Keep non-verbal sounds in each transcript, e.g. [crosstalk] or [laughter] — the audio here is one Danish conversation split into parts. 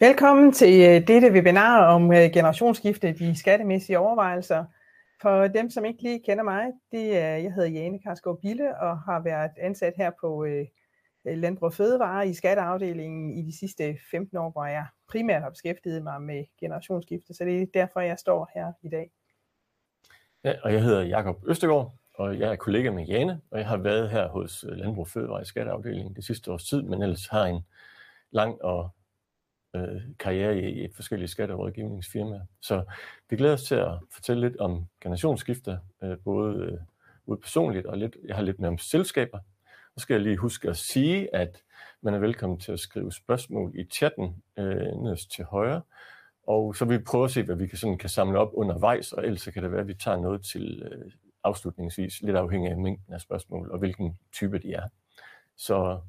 Velkommen til øh, dette webinar om øh, generationsskifte, de skattemæssige overvejelser. For dem, som ikke lige kender mig, det er, jeg hedder Jane Karsgaard Bille og har været ansat her på øh, Landbrug Fødevare i skatteafdelingen i de sidste 15 år, hvor jeg primært har beskæftiget mig med generationsskifte. Så det er derfor, jeg står her i dag. Ja, og jeg hedder Jakob Østergaard, og jeg er kollega med Jane, og jeg har været her hos Landbrug Fødevare i skatteafdelingen det sidste års tid, men ellers har en lang og øh, karriere i, i forskellige skatterådgivningsfirmaer. Så vi glæder os til at fortælle lidt om generationsskifter, øh, både øh, ud personligt og lidt, jeg har lidt mere om selskaber. Så skal jeg lige huske at sige, at man er velkommen til at skrive spørgsmål i chatten øh, nederst til højre. Og så vil vi prøve at se, hvad vi kan, sådan, kan samle op undervejs, og ellers kan det være, at vi tager noget til øh, afslutningsvis, lidt afhængig af mængden af spørgsmål og hvilken type de er. Så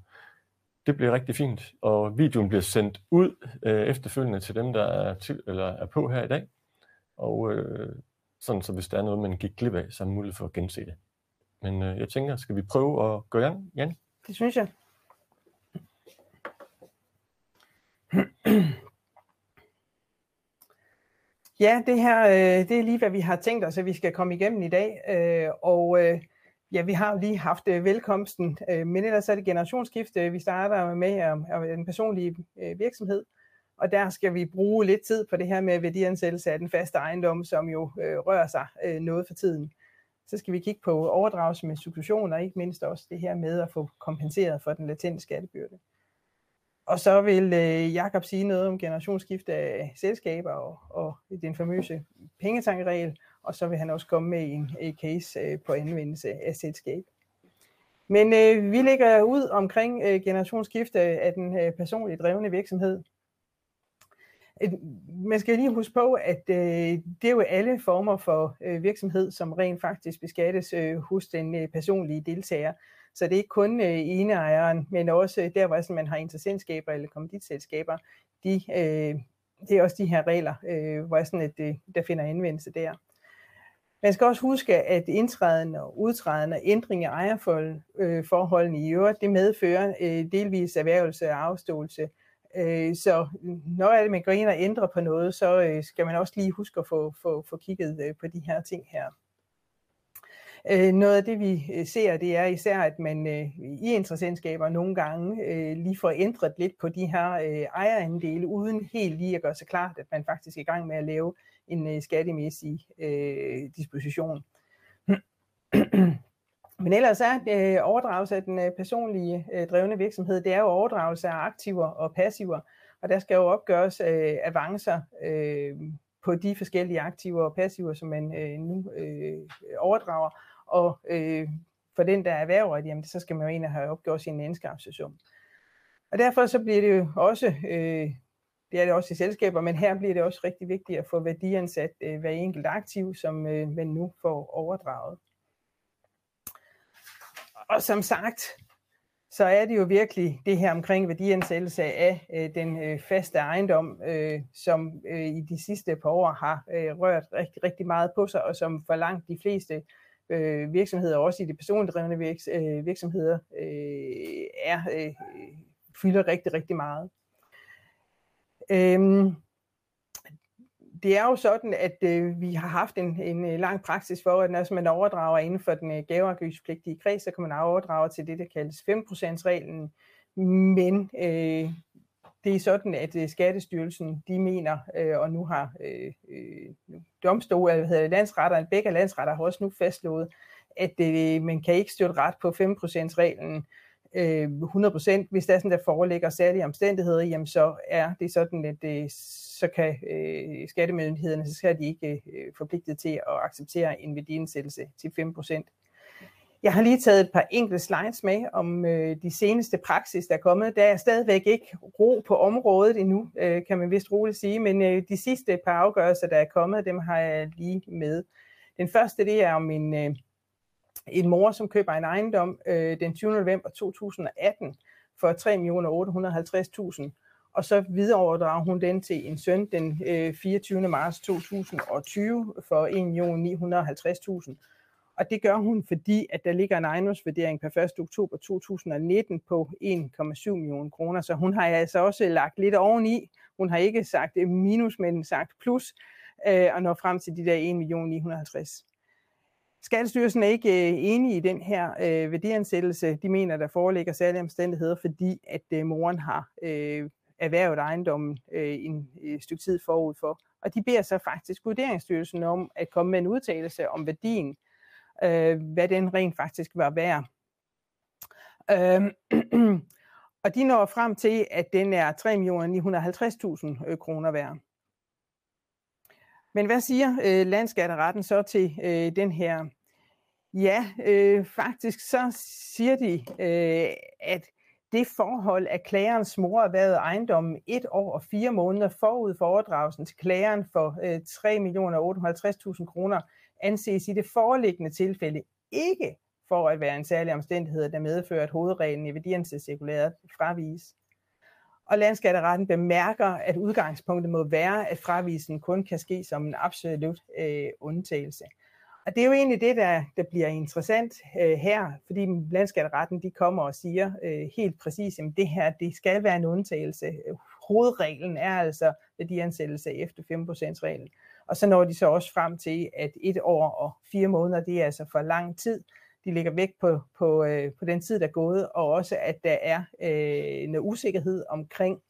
det bliver rigtig fint, og videoen bliver sendt ud øh, efterfølgende til dem, der er, til, eller er på her i dag. Og øh, sådan, så hvis der er noget, man gik glip af, så er mulighed for at gense det. Men øh, jeg tænker, skal vi prøve at gå i gang, Jan? Det synes jeg. Ja, det her øh, det er lige, hvad vi har tænkt os, at vi skal komme igennem i dag. Øh, og øh, Ja, vi har lige haft øh, velkomsten, øh, men ellers er det generationsskifte. Øh, vi starter med om en personlig virksomhed, og der skal vi bruge lidt tid på det her med værdiansættelse af den faste ejendom, som jo rører sig noget for tiden. Så skal vi kigge på overdragelse med succession, og ikke mindst også det her med at få kompenseret for den latente skattebyrde. Og så vil øh, Jakob sige noget om generationsskifte af selskaber og, og den famøse pengetankeregel, og så vil han også komme med en, en case øh, på anvendelse af selskab. Men øh, vi lægger ud omkring øh, generationsskifte af den øh, personligt drevne virksomhed. Man skal lige huske på, at øh, det er jo alle former for øh, virksomhed, som rent faktisk beskattes øh, hos den øh, personlige deltager. Så det er ikke kun øh, eneejeren, men også der, hvor man har interessentskaber eller kommanditselskaber. De, øh, det er også de her regler, øh, hvor sådan, at det, der finder anvendelse der. Man skal også huske, at indtræden og udtræden og ændring af ejerforholdene øh, i øvrigt, det medfører øh, delvis erhvervelse og afståelse. Øh, så når er det, man går ind og ændrer på noget, så øh, skal man også lige huske at få, få, få kigget øh, på de her ting her. Øh, noget af det, vi øh, ser, det er især, at man øh, i interessentskaber nogle gange øh, lige får ændret lidt på de her øh, ejerandele, uden helt lige at gøre sig klart, at man faktisk er i gang med at lave en øh, skattemæssig øh, disposition. [clears throat] Men ellers er øh, overdragelse af den øh, personlige øh, drevne virksomhed, det er jo overdragelse af aktiver og passiver, og der skal jo opgøres øh, avancer øh, på de forskellige aktiver og passiver, som man øh, nu øh, overdrager, og øh, for den, der erhverver det, jamen, så skal man jo ind og have opgjort sin anskaffelsesum. Og derfor så bliver det jo også øh, det er det også i selskaber, men her bliver det også rigtig vigtigt at få værdiansat øh, hver enkelt aktiv, som øh, man nu får overdraget. Og som sagt, så er det jo virkelig det her omkring værdiansættelse af øh, den øh, faste ejendom, øh, som øh, i de sidste par år har øh, rørt rigtig, rigtig meget på sig, og som for langt de fleste øh, øh, virksomheder, også i de personligt drevne virks, øh, virksomheder, øh, er øh, fylder rigtig, rigtig meget. Øhm, det er jo sådan, at øh, vi har haft en, en øh, lang praksis for, at når man overdrager inden for den øh, gaveafgiftspligtige kreds, så kan man overdrage til det, der kaldes 5%-reglen. Men øh, det er sådan, at øh, Skattestyrelsen, de mener, øh, og nu har øh, øh, domstol, eller hvad hedder det, begge landsretter har også nu fastslået, at øh, man kan ikke støtte ret på 5%-reglen, øh, 100%. Hvis der, sådan, der foreligger særlige omstændigheder, jamen så er det sådan, at det, så kan øh, skattemyndighederne, så skal de ikke øh, forpligtet til at acceptere en værdiansættelse til 5%. Jeg har lige taget et par enkelte slides med om øh, de seneste praksis, der er kommet. Der er stadigvæk ikke ro på området endnu, øh, kan man vist roligt sige, men øh, de sidste par afgørelser, der er kommet, dem har jeg lige med. Den første, det er om en, øh, en mor, som køber en ejendom øh, den 20. november 2018 for 3.850.000, og så videreoverdrager hun den til en søn den øh, 24. marts 2020 for 1.950.000. Og det gør hun, fordi at der ligger en ejendomsvurdering per 1. oktober 2019 på 1,7 millioner kroner. Så hun har altså også lagt lidt oveni. Hun har ikke sagt øh, minus, men sagt plus, øh, og når frem til de der 1.950. Skattestyrelsen er ikke øh, enige i den her øh, værdiansættelse. De mener, der foreligger særlige omstændigheder, fordi at øh, moren har øh, erhvervet ejendommen øh, en øh, stykke tid forud for. Og de beder så faktisk Vurderingsstyrelsen om at komme med en udtalelse om værdien, øh, hvad den rent faktisk var værd. Øh, [clears throat] og de når frem til, at den er 3.950.000 øh, kroner værd. Men hvad siger øh, landskatteretten så til øh, den her? Ja, øh, faktisk så siger de, øh, at det forhold, at klagerens mor har været ejendommen et år og fire måneder forud for overdragelsen til klageren for øh, 3.850.000 kroner, anses i det foreliggende tilfælde ikke for at være en særlig omstændighed, der medfører, at hovedreglen i værdiansætscirkulæret fraviges. Og landskatteretten bemærker, at udgangspunktet må være, at fravisen kun kan ske som en absolut øh, undtagelse. Og det er jo egentlig det, der, der bliver interessant øh, her, fordi landskatteretten de kommer og siger øh, helt præcis, at det her det skal være en undtagelse. Hovedreglen er altså værdiansættelse efter 5%-reglen. Og så når de så også frem til, at et år og fire måneder, det er altså for lang tid. De ligger væk på, på, øh, på den tid, der er gået, og også at der er øh, noget usikkerhed omkring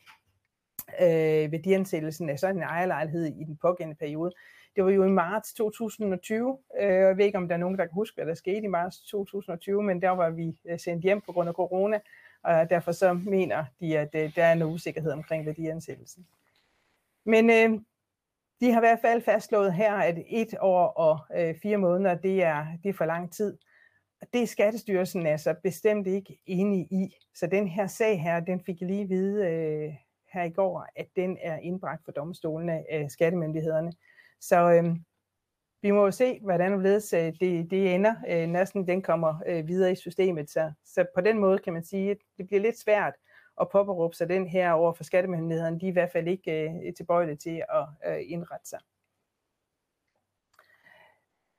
øh, værdiansættelsen af sådan en ejerlejlighed i den pågældende periode. Det var jo i marts 2020. Øh, jeg ved ikke, om der er nogen, der kan huske, hvad der skete i marts 2020, men der var vi øh, sendt hjem på grund af corona, og derfor så mener de, at øh, der er noget usikkerhed omkring værdiansættelsen. Men øh, de har i hvert fald fastslået her, at et år og øh, fire måneder, det er, det er for lang tid. Og det er Skattestyrelsen altså bestemt ikke enige i. Så den her sag her, den fik jeg lige at vide øh, her i går, at den er indbragt for domstolene af skattemyndighederne. Så øh, vi må jo se, hvordan øh, det, det ender, øh, næsten den kommer øh, videre i systemet. Så, så på den måde kan man sige, at det bliver lidt svært at påberåbe sig den her over for skattemyndighederne. De er i hvert fald ikke øh, tilbøjelige til at øh, indrette sig.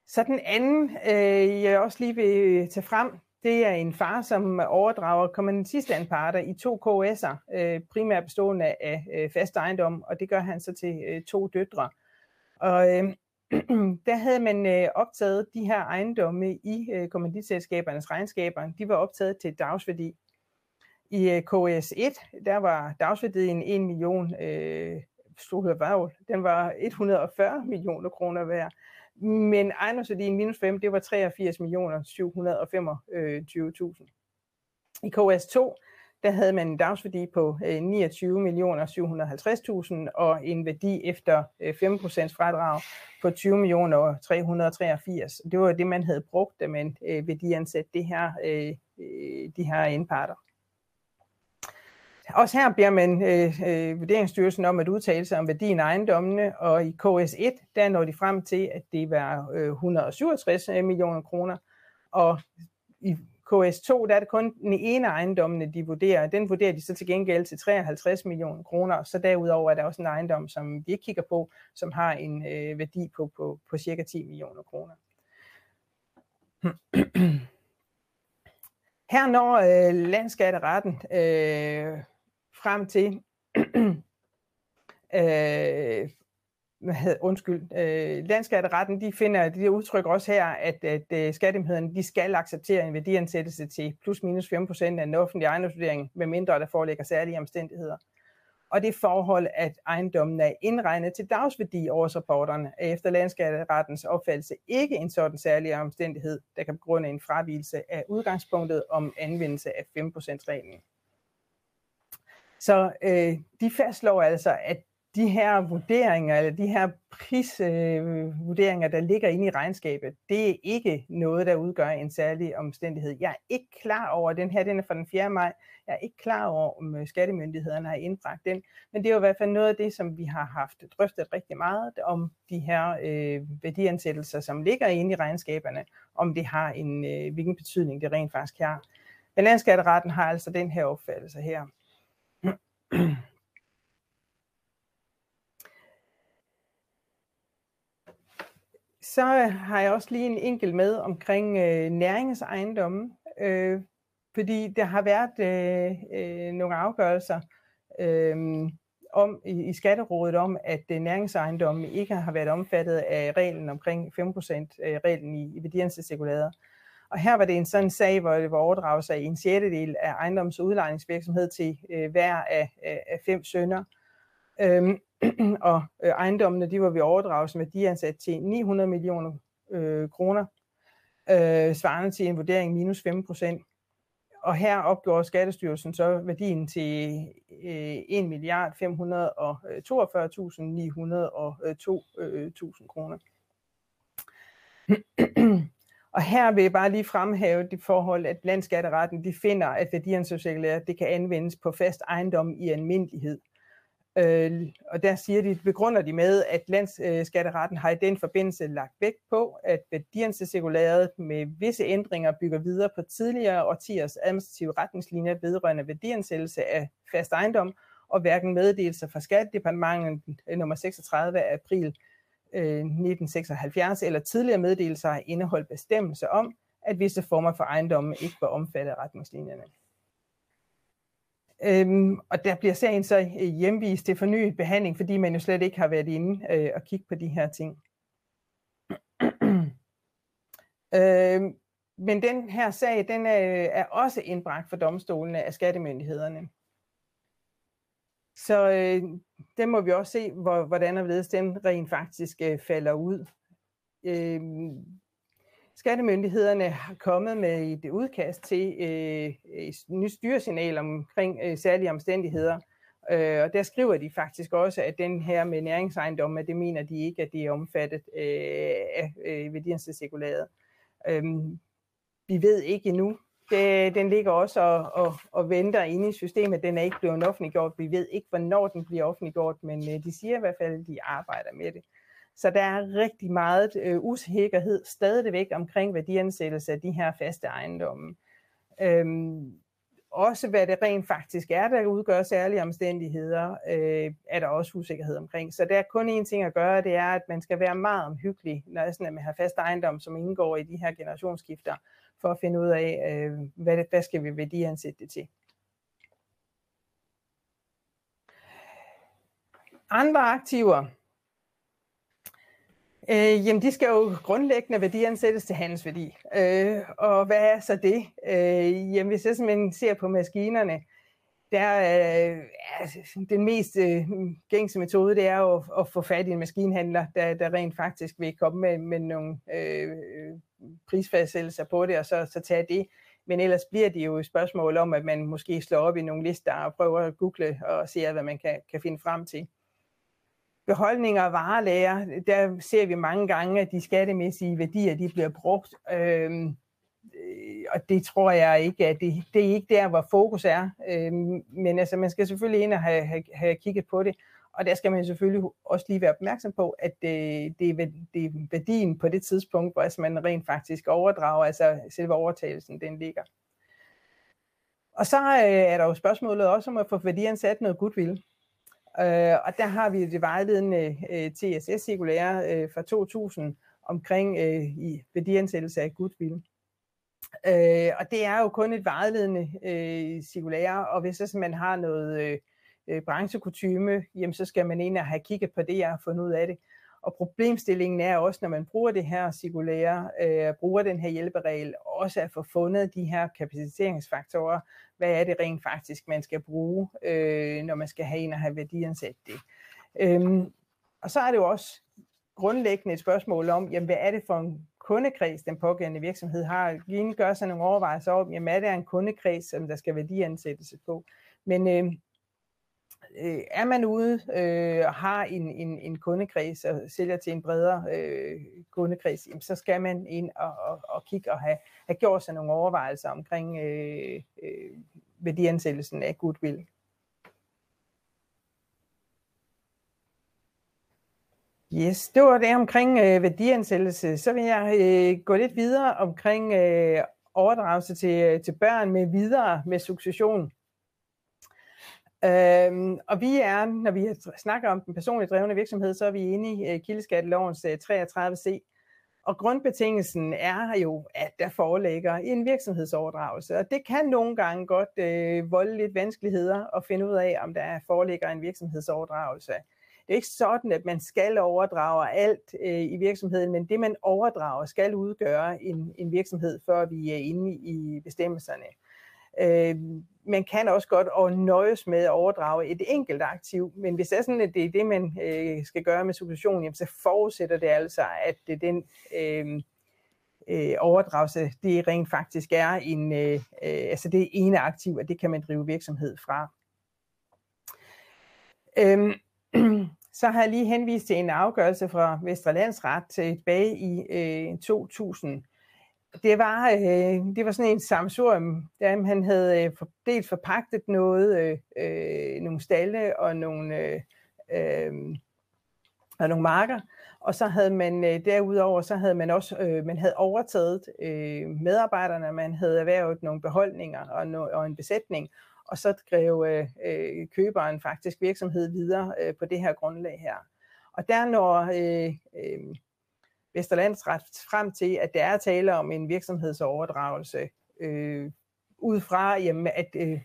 Så den anden, øh, jeg også lige vil tage frem, det er en far, som overdrager kommandistanparter i to KS'er, øh, primært bestående af øh, fast ejendom, og det gør han så til øh, to døtre. Og øh, [clears throat] der havde man øh, optaget de her ejendomme i øh, kommanditselskabernes regnskaber. De var optaget til dagsværdi. I øh, KS1, der var dagsværdien 1 million øh, den var 140 millioner kroner værd. Men ejendomsværdien minus 5, det var 83 millioner 725.000. I KS2, der havde man en dagsværdi på øh, 29 millioner 750.000 og en værdi efter øh, 5% fradrag på 20 millioner 383. Det var det, man havde brugt, da man værdiansatte det her, de her indparter. Også her beder man øh, øh, Vurderingsstyrelsen om at udtale sig om værdien af ejendommene, og i KS1, der når de frem til, at det var øh, 167 øh, millioner kroner, og i KS2, der er det kun den ene ejendommene, de vurderer. Den vurderer de så til gengæld til 53 millioner kroner, så derudover er der også en ejendom, som vi ikke kigger på, som har en øh, værdi på, på, på cirka 10 millioner kroner. Her når øh, landskatteretten øh, frem til, [clears throat] øh, undskyld, øh, landskatteretten, de finder, de udtrykker også her, at, at, øh, skattemyndighederne, de skal acceptere en værdiansættelse til plus minus 5% af den offentlige ejendomsvurdering, medmindre der foreligger særlige omstændigheder. Og det forhold, at ejendommen er indregnet til dagsværdi årsrapporterne, er efter landskatterettens opfattelse ikke en sådan særlig omstændighed, der kan begrunde en fravielse af udgangspunktet om anvendelse af 5%-reglen. Så øh, de fastslår altså, at de her vurderinger, eller de her prisvurderinger, øh, der ligger inde i regnskabet, det er ikke noget, der udgør en særlig omstændighed. Jeg er ikke klar over, den her den er fra den 4. maj, jeg er ikke klar over, om øh, skattemyndighederne har indbragt den, men det er jo i hvert fald noget af det, som vi har haft drøftet rigtig meget om de her øh, værdiansættelser, som ligger inde i regnskaberne, om det har en, øh, hvilken betydning det rent faktisk har. Men landskatteretten har altså den her opfattelse her. [clears throat] Så har jeg også lige en enkelt med omkring øh, næringsejendomme, øh, fordi der har været øh, øh, nogle afgørelser øh, om i, i skatterådet om, at øh, næringsejendomme ikke har været omfattet af reglen omkring 5% øh, reglen i, i værdiansætsregulader. Og her var det en sådan sag, hvor det var overdragelse af i en sjettedel af ejendoms- og udlejningsvirksomhed til øh, hver af, øh, af fem sønner. Øhm, [clears throat] og øh, ejendommene, de var vi med de værdiansat til 900 millioner øh, kroner, øh, svarende til en vurdering minus 5 procent. Og her opgjorde Skattestyrelsen så værdien til øh, 1 milliard 542.902.000 kroner. Og her vil jeg bare lige fremhæve det forhold, at landskatteretten de finder, at værdiansøgelsesregler det kan anvendes på fast ejendom i almindelighed. Øh, og der siger de, begrunder de med, at landsskatteretten har i den forbindelse lagt vægt på, at værdiansætsregularet med visse ændringer bygger videre på tidligere årtiers administrative retningslinjer vedrørende værdiansættelse af fast ejendom, og hverken meddelelser fra Skattedepartementet øh, nummer 36 af april Øh, 1976 eller tidligere meddelelser har indeholdt bestemmelser om, at visse former for ejendomme ikke var omfattet af retningslinjerne. Øhm, og der bliver sagen så øh, hjemvist til fornyet behandling, fordi man jo slet ikke har været inde øh, og kigge på de her ting. [clears throat] øhm, men den her sag, den er, øh, er også indbragt for domstolene af skattemyndighederne. Så øh, den må vi også se, hvor, hvordan og hvorledes den rent faktisk øh, falder ud. Øh, Skattemyndighederne har kommet med et udkast til øh, et nyt styresignal omkring øh, særlige omstændigheder. Øh, og der skriver de faktisk også, at den her med næringsejendomme, det mener de ikke, at det er omfattet øh, af øh, værdiansætsregularet. Øh, vi ved ikke endnu. Det, den ligger også og, og, og venter inde i systemet. Den er ikke blevet offentliggjort. Vi ved ikke, hvornår den bliver offentliggjort, men øh, de siger i hvert fald, at de arbejder med det. Så der er rigtig meget øh, usikkerhed stadigvæk omkring værdiansættelse af de her faste ejendomme. Øhm, også hvad det rent faktisk er, der udgør særlige omstændigheder, øh, er der også usikkerhed omkring. Så der er kun én ting at gøre, det er, at man skal være meget omhyggelig, når sådan, at man har fast ejendom, som indgår i de her generationsskifter, for at finde ud af, øh, hvad, hvad skal vi værdiansætte det til. Andre aktiver, Øh, jamen, de skal jo grundlæggende værdiansættes til handelsværdi. Øh, og hvad er så det? Øh, jamen, hvis jeg simpelthen ser på maskinerne, der øh, altså, den mest øh, gængse metode, det er jo at, at få fat i en maskinhandler, der, der rent faktisk vil komme med, med nogle øh, prisfastsættelser på det, og så, så tage det. Men ellers bliver det jo et spørgsmål om, at man måske slår op i nogle lister og prøver at google og se, hvad man kan, kan finde frem til beholdninger og varelager, der ser vi mange gange, at de skattemæssige værdier, de bliver brugt. Øhm, øh, og det tror jeg ikke, at det, det er ikke der, hvor fokus er. Øhm, men altså, man skal selvfølgelig ind og have, have, have kigget på det. Og der skal man selvfølgelig også lige være opmærksom på, at det, det, er, det er værdien på det tidspunkt, hvor altså man rent faktisk overdrager, altså selve overtagelsen, den ligger. Og så øh, er der jo spørgsmålet også om at få værdiansat noget goodwill. Øh, og der har vi det vejledende øh, TSS-cirkulære øh, fra 2000 omkring øh, i værdiansættelse af goodwill. Øh, og det er jo kun et vejledende øh, cirkulære, og hvis så man har noget øh, øh, øh, branchekutyme, jamen så skal man ind og have kigget på det, jeg har fundet ud af det. Og problemstillingen er også, når man bruger det her cirkulære, øh, bruger den her hjælperegel, også at få fundet de her kapaciteringsfaktorer. Hvad er det rent faktisk, man skal bruge, øh, når man skal have en og have værdiansat det. Øhm, og så er det jo også grundlæggende et spørgsmål om, jamen, hvad er det for en kundekreds, den pågældende virksomhed har. Lige gør sig nogle overvejelser om, jamen, er det en kundekreds, som der skal værdiansættelse på. Men øh, øh, er man ude øh, og har en, en, en kundekreds og sælger til en bredere øh, kundekreds, jamen, så skal man ind og, og, og kigge og have, have gjort sig nogle overvejelser omkring øh, øh, værdiansættelsen af goodwill. Yes, det var det omkring øh, værdiansættelse. Så vil jeg øh, gå lidt videre omkring øh, overdragelse til, til børn med videre med succession. Øhm, og vi er, når vi snakker om den personligt drevne virksomhed, så er vi inde i øh, kildeskattelovens 33c. Øh, og grundbetingelsen er jo, at der foreligger en virksomhedsoverdragelse, og det kan nogle gange godt øh, volde lidt vanskeligheder at finde ud af, om der foreligger en virksomhedsoverdragelse. Det er ikke sådan, at man skal overdrage alt øh, i virksomheden, men det, man overdrager, skal udgøre en, en virksomhed, før vi er inde i bestemmelserne. Øh, man kan også godt og nøjes med at overdrage et enkelt aktiv, men hvis det er sådan, at det er det, man øh, skal gøre med succession, jamen, så forudsætter det altså, at det, den øh, øh, overdragelse, det rent faktisk er en, øh, øh, altså det ene aktiv, og det kan man drive virksomhed fra. Øhm, [clears throat] så har jeg lige henvist til en afgørelse fra Vestre Landsret tilbage i øh, 2000, det var, øh, det var sådan en samsurium, der han havde øh, dels forpagtet noget, øh, øh, nogle stalle og nogle, øh, øh, og nogle marker, og så havde man øh, derudover, så havde man også, øh, man havde overtaget øh, medarbejderne, man havde erhvervet nogle beholdninger og, no, og en besætning, og så drev øh, øh, køberen faktisk virksomhed videre øh, på det her grundlag her. Og der når øh, øh, Vesterlandsret frem til, at der er tale om en virksomhedsoverdragelse, øh, ud fra, jamen, at øh,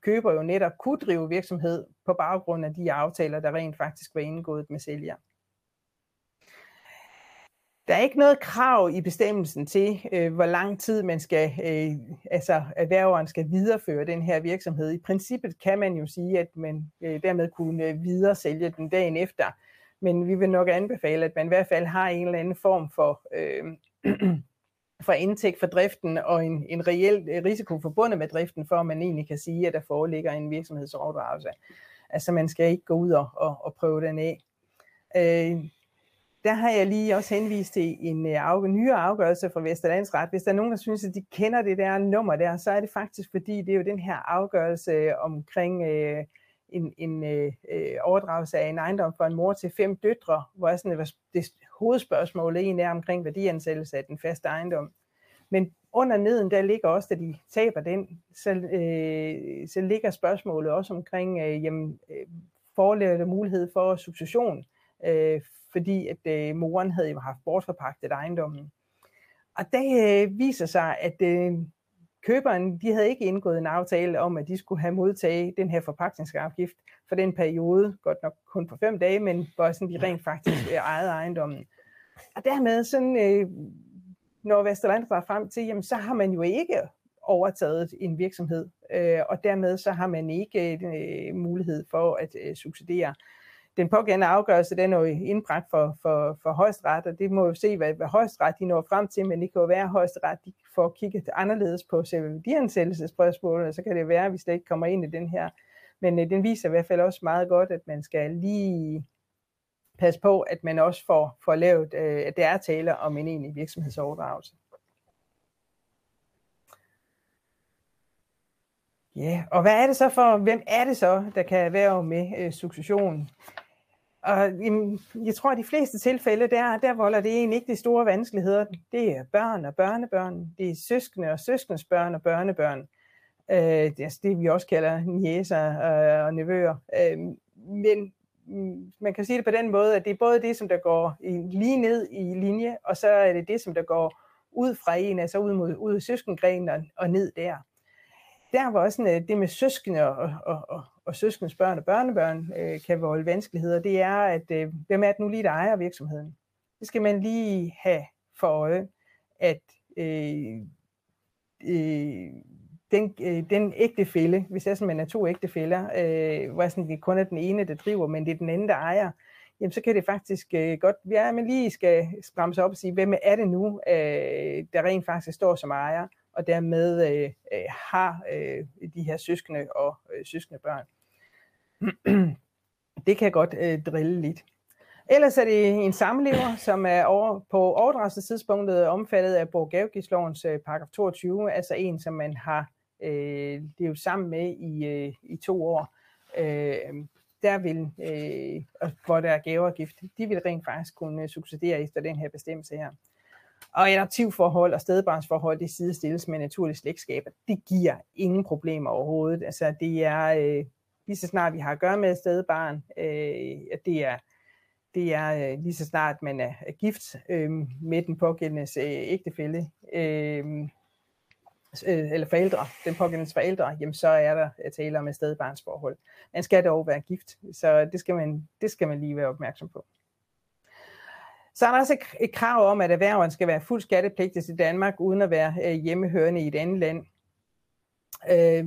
køber jo netop kunne drive virksomhed på baggrund af de aftaler, der rent faktisk var indgået med sælger. Der er ikke noget krav i bestemmelsen til, øh, hvor lang tid man skal, øh, altså erhververen skal videreføre den her virksomhed. I princippet kan man jo sige, at man øh, dermed kunne øh, videre sælge den dagen efter, men vi vil nok anbefale, at man i hvert fald har en eller anden form for, øh, [clears throat] for indtægt for driften og en, en reel øh, risiko forbundet med driften, for at man egentlig kan sige, at der foreligger en virksomhedsoverdragelse. Altså man skal ikke gå ud og, og, og prøve den af. Øh, der har jeg lige også henvist til en øh, af, nyere afgørelse fra Vesterlandsret. Hvis der er nogen, der synes, at de kender det der nummer der, så er det faktisk, fordi det er jo den her afgørelse omkring øh, en, en øh, øh, overdragelse af en ejendom for en mor til fem døtre, hvor sådan, det hovedspørgsmål egentlig er omkring værdiansættelse af den faste ejendom. Men under neden, der ligger også, at de taber den, så, øh, så ligger spørgsmålet også omkring, øh, jamen, øh, foreligger der mulighed for succession, øh, fordi at øh, moren havde jo haft bortforpagtet ejendommen. Og det øh, viser sig, at øh, køberen, de havde ikke indgået en aftale om, at de skulle have modtaget den her forpagtningsafgift for den periode, godt nok kun på fem dage, men sådan, de rent faktisk øh, ejede ejendommen. Og dermed, sådan, øh, når Vesterland var frem til, jamen, så har man jo ikke overtaget en virksomhed, øh, og dermed så har man ikke øh, mulighed for at øh, succedere den pågældende afgørelse, den er jo indbragt for, for, for højesteret, og det må jo se, hvad, hvad højesteret de når frem til, men det kan jo være, at højesteret de får kigget anderledes på selve værdiansættelsesspørgsmålet, og så kan det være, at vi slet ikke kommer ind i den her. Men øh, den viser i hvert fald også meget godt, at man skal lige passe på, at man også får, får lavet, øh, at der er tale om en egentlig virksomhedsoverdragelse. Ja, yeah. og hvad er det så for, hvem er det så, der kan erhverve med øh, succession? Og jamen, jeg tror, at de fleste tilfælde, der, der volder det egentlig ikke de store vanskeligheder. Det er børn og børnebørn, det er søskende og søskens børn og børnebørn. Øh, det er altså det, vi også kalder niæser øh, og nevøer. Øh, men mm, man kan sige det på den måde, at det er både det, som der går i, lige ned i linje, og så er det det, som der går ud fra en, altså ud mod ud søskengrenen og, og ned der der var også sådan, øh, det med søskende og, og, og, og søskendes børn og børnebørn øh, kan volde vanskeligheder, det er, at øh, hvem er det nu lige, der ejer virksomheden? Det skal man lige have for øje, at øh, øh, den, øh, den ægtefælde, hvis jeg sådan, man er to ægtefælder, øh, hvor sådan, det kun er den ene, der driver, men det er den anden, der ejer, jamen så kan det faktisk øh, godt være, at man lige skal bremse op og sige, hvem er det nu, øh, der rent faktisk står som ejer, og dermed øh, øh, har øh, de her søskende og øh, søskende børn. [clears throat] det kan godt øh, drille lidt. Ellers er det en samlever, som er over, på overdragelsestidspunktet omfattet af Borgavgiftslovens øh, paragraf 22, altså en, som man har øh, levet sammen med i, øh, i to år. Øh, der vil, øh, hvor der er gaveafgift, de vil rent faktisk kunne succedere efter den her bestemmelse her. Og adoptivforhold og stedbarnsforhold, det sidestilles med naturlige slægtskaber. Det giver ingen problemer overhovedet. Altså det er, øh, lige så snart vi har at gøre med et stedbarn, øh, at det er det er øh, lige så snart man er, er gift øh, med den pågældendes øh, ægtefælle, øh, øh eller forældre, den pågældendes forældre, jamen så er der tale om et stedbarnsforhold. Man skal dog være gift, så det skal man, det skal man lige være opmærksom på. Så er der også et krav om, at erhververen skal være fuld skattepligtig til Danmark, uden at være øh, hjemmehørende i et andet land. Øh,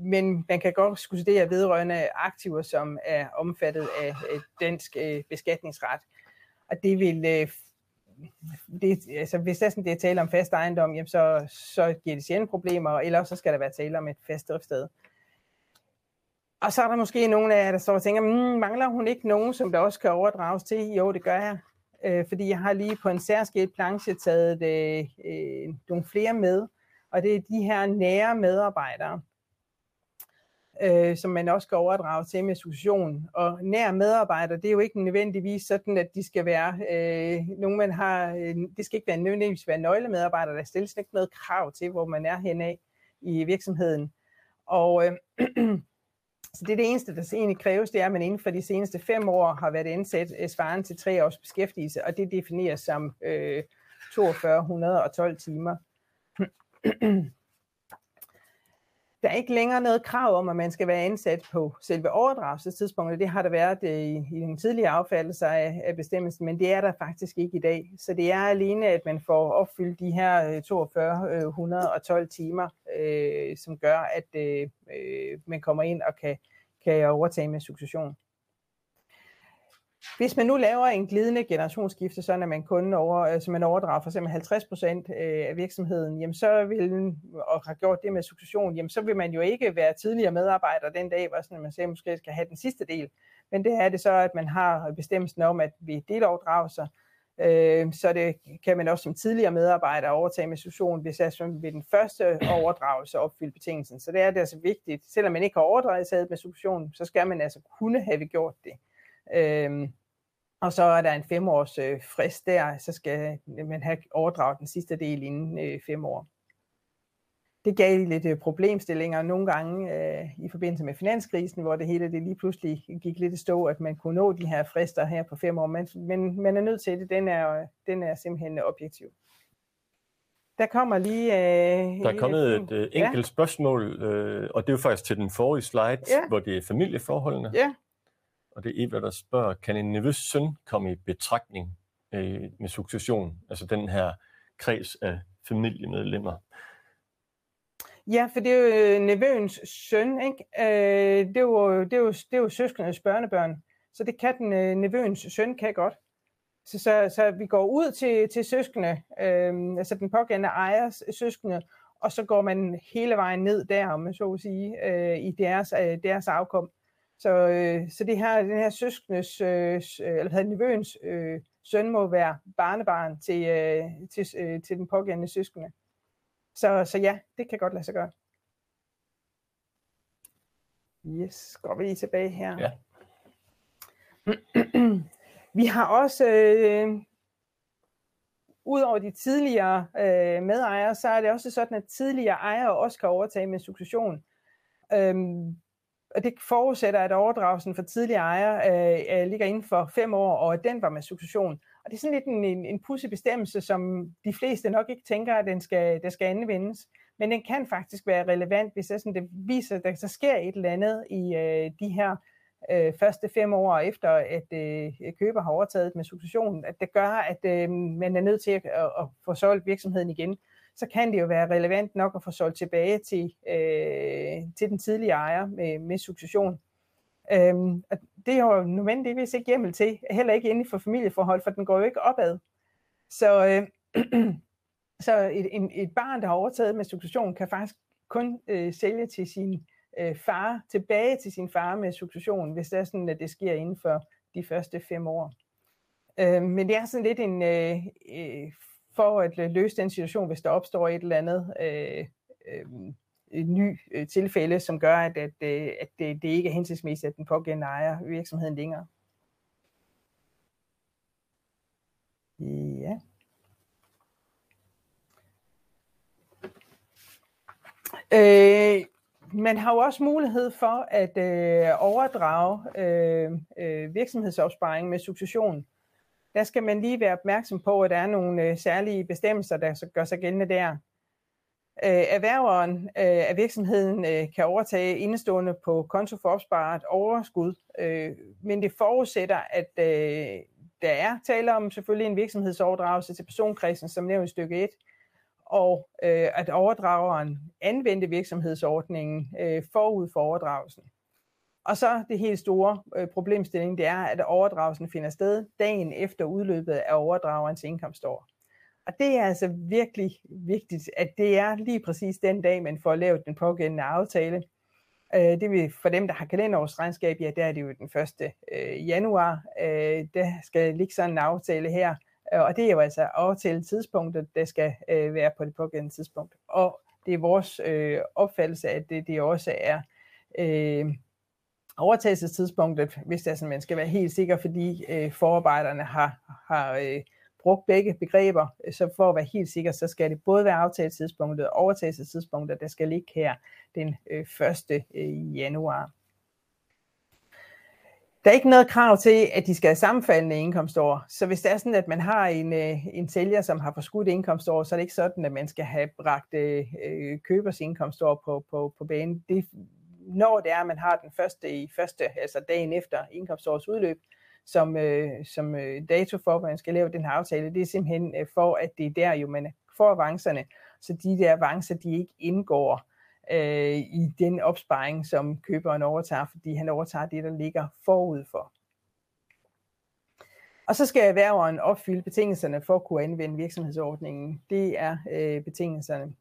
men man kan godt studere vedrørende aktiver, som er omfattet af øh, dansk øh, beskatningsret. Og det vil, det, altså hvis det er, sådan, det er tale om fast ejendom, jamen så, så giver det sjældent problemer, eller så skal der være tale om et fast driftssted. Og så er der måske nogen af jer, der står og tænker, mmm, mangler hun ikke nogen, som der også kan overdrages til? Jo, det gør jeg øh, fordi jeg har lige på en særskilt planche taget øh, øh, nogle flere med, og det er de her nære medarbejdere, øh, som man også skal overdrage til med succession. Og nær medarbejdere, det er jo ikke nødvendigvis sådan, at de skal være, øh, nogen man har, øh, det skal ikke være nødvendigvis være nøglemedarbejdere, der stilles ikke noget krav til, hvor man er henad i virksomheden. Og øh, [clears throat] Så det er det eneste, der egentlig kræves, det er, at man inden for de seneste fem år har været ansat øh, svaren til tre års beskæftigelse, og det defineres som øh, 4212 timer. [clears throat] Der er ikke længere noget krav om, at man skal være ansat på selve overdragelsestidspunktet. Det har der været øh, i, i den tidlige affattelse af, af bestemmelsen, men det er der faktisk ikke i dag. Så det er alene, at man får opfyldt de her øh, 4212 timer, øh, som gør, at øh, øh, man kommer ind og kan, kan overtage med succession. Hvis man nu laver en glidende generationsskifte, så man kun over, altså man overdrager for eksempel 50 procent øh, af virksomheden, jamen så vil, og har gjort det med succession, jamen så vil man jo ikke være tidligere medarbejder den dag, hvor sådan, man siger, måske skal have den sidste del. Men det er det så, at man har bestemmelsen om, at vi deleoverdragelser, øh, så det kan man også som tidligere medarbejder overtage med succession, hvis jeg ved den første overdragelse opfylde betingelsen. Så det er det altså vigtigt, selvom man ikke har overdraget med succession, så skal man altså kunne have gjort det. Øhm, og så er der en femårs øh, frist der, så skal man have overdraget den sidste del inden øh, fem år. Det gav lidt øh, problemstillinger nogle gange øh, i forbindelse med finanskrisen, hvor det hele det lige pludselig gik lidt i stå, at man kunne nå de her frister her på fem år, men, men man er nødt til det, den er, den er simpelthen objektiv. Der kommer lige... Øh, der er kommet et øh, enkelt ja. spørgsmål, øh, og det er jo faktisk til den forrige slide, ja. hvor det er familieforholdene. Ja og det er Eva, der spørger, kan en nervøs søn komme i betragtning øh, med succession? Altså den her kreds af familiemedlemmer. Ja, for det er jo øh, nevøens søn, ikke? Øh, det, er jo, det, er jo, det er jo søskendes børnebørn, så det kan den øh, nevøens søn kan godt. Så, så, så vi går ud til, til søskende, øh, altså den pågældende ejers søskende, og så går man hele vejen ned der, om man så at sige, øh, i deres, øh, deres afkom. Så, øh, så det her, den her søskendes, øh, eller hvad nevøens øh, søn må være barnebarn til, øh, til, øh, til den pågældende søskende. Så, så ja, det kan godt lade sig gøre. Yes, går vi lige tilbage her. Ja. [clears throat] vi har også, øh, udover de tidligere øh, medejere, så er det også sådan, at tidligere ejere også kan overtage med succession. Øhm, og det forudsætter, at overdragelsen for tidligere ejer øh, øh, ligger inden for fem år, og at den var med succession. Og det er sådan lidt en, en, en pudsig bestemmelse, som de fleste nok ikke tænker, at den skal, der skal anvendes. Men den kan faktisk være relevant, hvis det, sådan, det viser, at der så sker et eller andet i øh, de her øh, første fem år efter, at øh, køber har overtaget med succession, at det gør, at øh, man er nødt til at, at, at få solgt virksomheden igen så kan det jo være relevant nok at få solgt tilbage til, øh, til den tidlige ejer med, med succession. Øhm, og det er jo nødvendigvis ikke hjemmel til, heller ikke inden for familieforhold, for den går jo ikke opad. Så, øh, [clears throat] så et, en, et barn, der har overtaget med succession, kan faktisk kun øh, sælge til sin øh, far, tilbage til sin far med succession, hvis det er sådan, at det sker inden for de første fem år. Øh, men det er sådan lidt en øh, øh, for at øh, løse den situation, hvis der opstår et eller andet øh, øh, et ny øh, tilfælde, som gør, at, at, øh, at det, det ikke er hensigtsmæssigt, at den pågældende ejer virksomheden længere. Ja. Øh, man har jo også mulighed for at øh, overdrage øh, øh, virksomhedsopsparing med succession. Der skal man lige være opmærksom på, at der er nogle øh, særlige bestemmelser, der gør sig gældende der. Øh, erhververen øh, af virksomheden øh, kan overtage indestående på konto for opsparet overskud, øh, men det forudsætter, at øh, der er tale om selvfølgelig en virksomhedsoverdragelse til personkredsen, som nævnt i stykke 1, og øh, at overdrageren anvendte virksomhedsordningen øh, forud for overdragelsen. Og så det helt store øh, problemstilling, det er, at overdragelsen finder sted dagen efter udløbet af overdragerens indkomstår. Og det er altså virkelig vigtigt, at det er lige præcis den dag, man får lavet den pågældende aftale. Øh, det vil for dem, der har kalenderårsregnskab, ja, der er det jo den 1. Øh, januar. Øh, der skal ligge sådan en aftale her, øh, og det er jo altså aftale tidspunktet, der skal øh, være på det pågældende tidspunkt. Og det er vores øh, opfattelse, at det, det også er øh, overtagelsestidspunktet, hvis det er sådan, man skal være helt sikker, fordi øh, forarbejderne har, har øh, brugt begge begreber, øh, så for at være helt sikker, så skal det både være aftaletidspunktet og overtagelsestidspunktet, der skal ligge her den øh, 1. Øh, januar. Der er ikke noget krav til, at de skal have sammenfaldende indkomstår. Så hvis det er sådan, at man har en, øh, en sælger, som har forskudt indkomstår, så er det ikke sådan, at man skal have bragt øh, købers indkomstår på, på, på banen. Det, når det er, at man har den første i første, altså dagen efter indkomstårets udløb, som, øh, som øh, dato for, at man skal lave den her aftale, det er simpelthen øh, for, at det er der jo, man får avancerne, så de der avancer, de ikke indgår øh, i den opsparing, som køberen overtager, fordi han overtager det, der ligger forud for. Og så skal erhververen opfylde betingelserne for at kunne anvende virksomhedsordningen. Det er øh, betingelserne.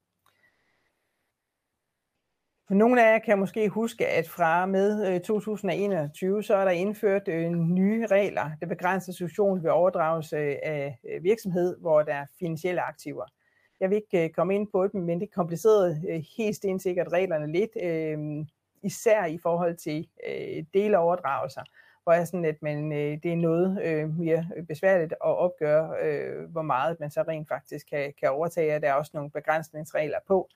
For nogle af jer kan måske huske, at fra med øh, 2021, så er der indført øh, nye regler, der begrænser situation ved overdragelse øh, af virksomhed, hvor der er finansielle aktiver. Jeg vil ikke komme ind på dem, men det komplicerede helt stensikkert reglerne lidt, især i forhold til deleoverdragelser, hvor er sådan, at man, det er noget mere besværligt at opgøre, hvor meget man så rent faktisk kan, kan overtage, der er også nogle begrænsningsregler på,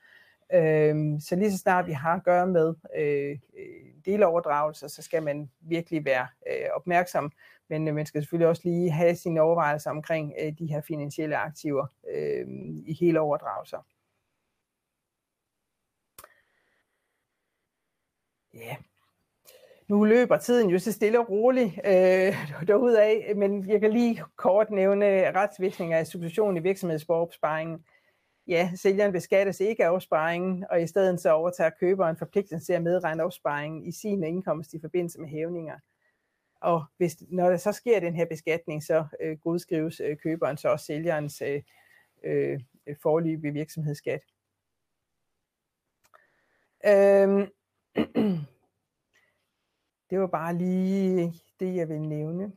Øh, så lige så snart vi har at gøre med øh, øh deloverdragelser, så skal man virkelig være øh, opmærksom, men øh, man skal selvfølgelig også lige have sine overvejelser omkring øh, de her finansielle aktiver øh, i hele overdragelser. Ja, yeah. nu løber tiden jo så stille og roligt øh, [laughs] derudad, men jeg kan lige kort nævne retsvirkninger af substitution i virksomhedsopsparingen ja, sælgeren beskattes ikke af opsparingen, og i stedet så overtager køberen forpligtelsen til at medregne opsparingen i sin indkomst i forbindelse med hævninger. Og hvis, når der så sker den her beskatning, så øh, godskrives øh, køberen så også sælgerens øh, øh, forløbige virksomhedsskat. Øhm, [clears throat] det var bare lige det, jeg vil nævne.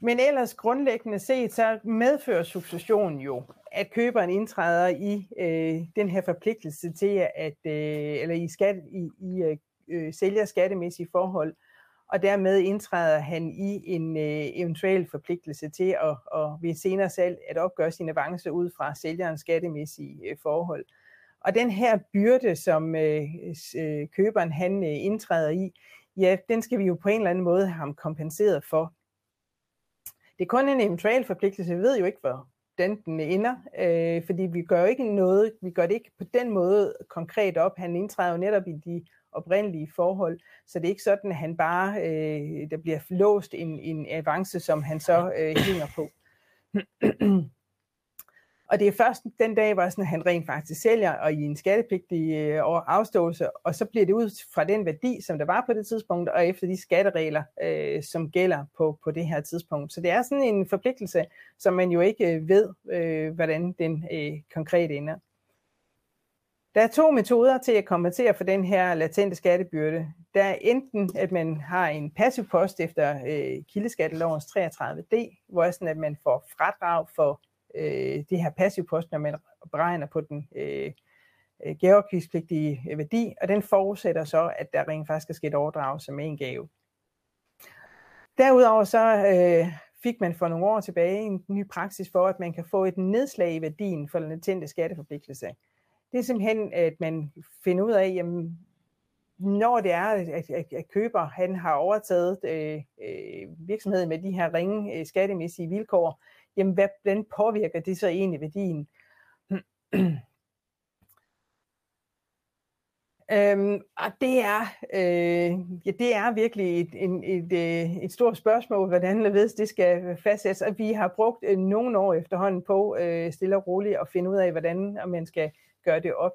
Men ellers grundlæggende set, så medfører successionen jo, at køberen indtræder i øh, den her forpligtelse til at, øh, eller i, skat, i, i øh, øh sælger skattemæssige forhold, og dermed indtræder han i en øh, eventuel forpligtelse til at, og ved senere salg at opgøre sin avance ud fra sælgerens skattemæssige øh, forhold. Og den her byrde, som øh, øh, køberen han øh, indtræder i, ja, den skal vi jo på en eller anden måde have ham kompenseret for. Det er kun en eventuel forpligtelse. Vi ved jo ikke, hvor den den ender, øh, fordi vi gør ikke noget, vi gør det ikke på den måde konkret op. Han indtræder jo netop i de oprindelige forhold, så det er ikke sådan, at han bare, øh, der bliver låst en, en avance, som han så øh, hænger på. [clears throat] [clears throat] Og det er først den dag, hvor sådan, han rent faktisk sælger, og i en skattepligtig øh, afståelse, og så bliver det ud fra den værdi, som der var på det tidspunkt, og efter de skatteregler, øh, som gælder på, på det her tidspunkt. Så det er sådan en forpligtelse, som man jo ikke øh, ved, øh, hvordan den øh, konkret ender. Der er to metoder til at kompensere for den her latente skattebyrde. Der er enten, at man har en passiv post efter øh, kildeskattelovens 33D, hvor sådan, at man får fradrag for øh, det her passiv post, når man beregner på den øh, øh gaveafgiftspligtige øh, værdi, og den forudsætter så, at der rent faktisk er sket et overdragelse med en gave. Derudover så øh, fik man for nogle år tilbage en ny praksis for, at man kan få et nedslag i værdien for den latente skatteforpligtelse. det er simpelthen, at man finder ud af, jamen, når det er, at, at, at køber han har overtaget øh, øh, virksomheden med de her ringe øh, skattemæssige vilkår, jamen hvad, hvordan påvirker det så egentlig værdien? Øhm, og det er, øh, ja, det er virkelig et, en, et, et, et stort spørgsmål, hvordan ved, det skal fastsættes. Og vi har brugt øh, nogle år efterhånden på øh, stille og roligt at finde ud af, hvordan man skal gøre det op.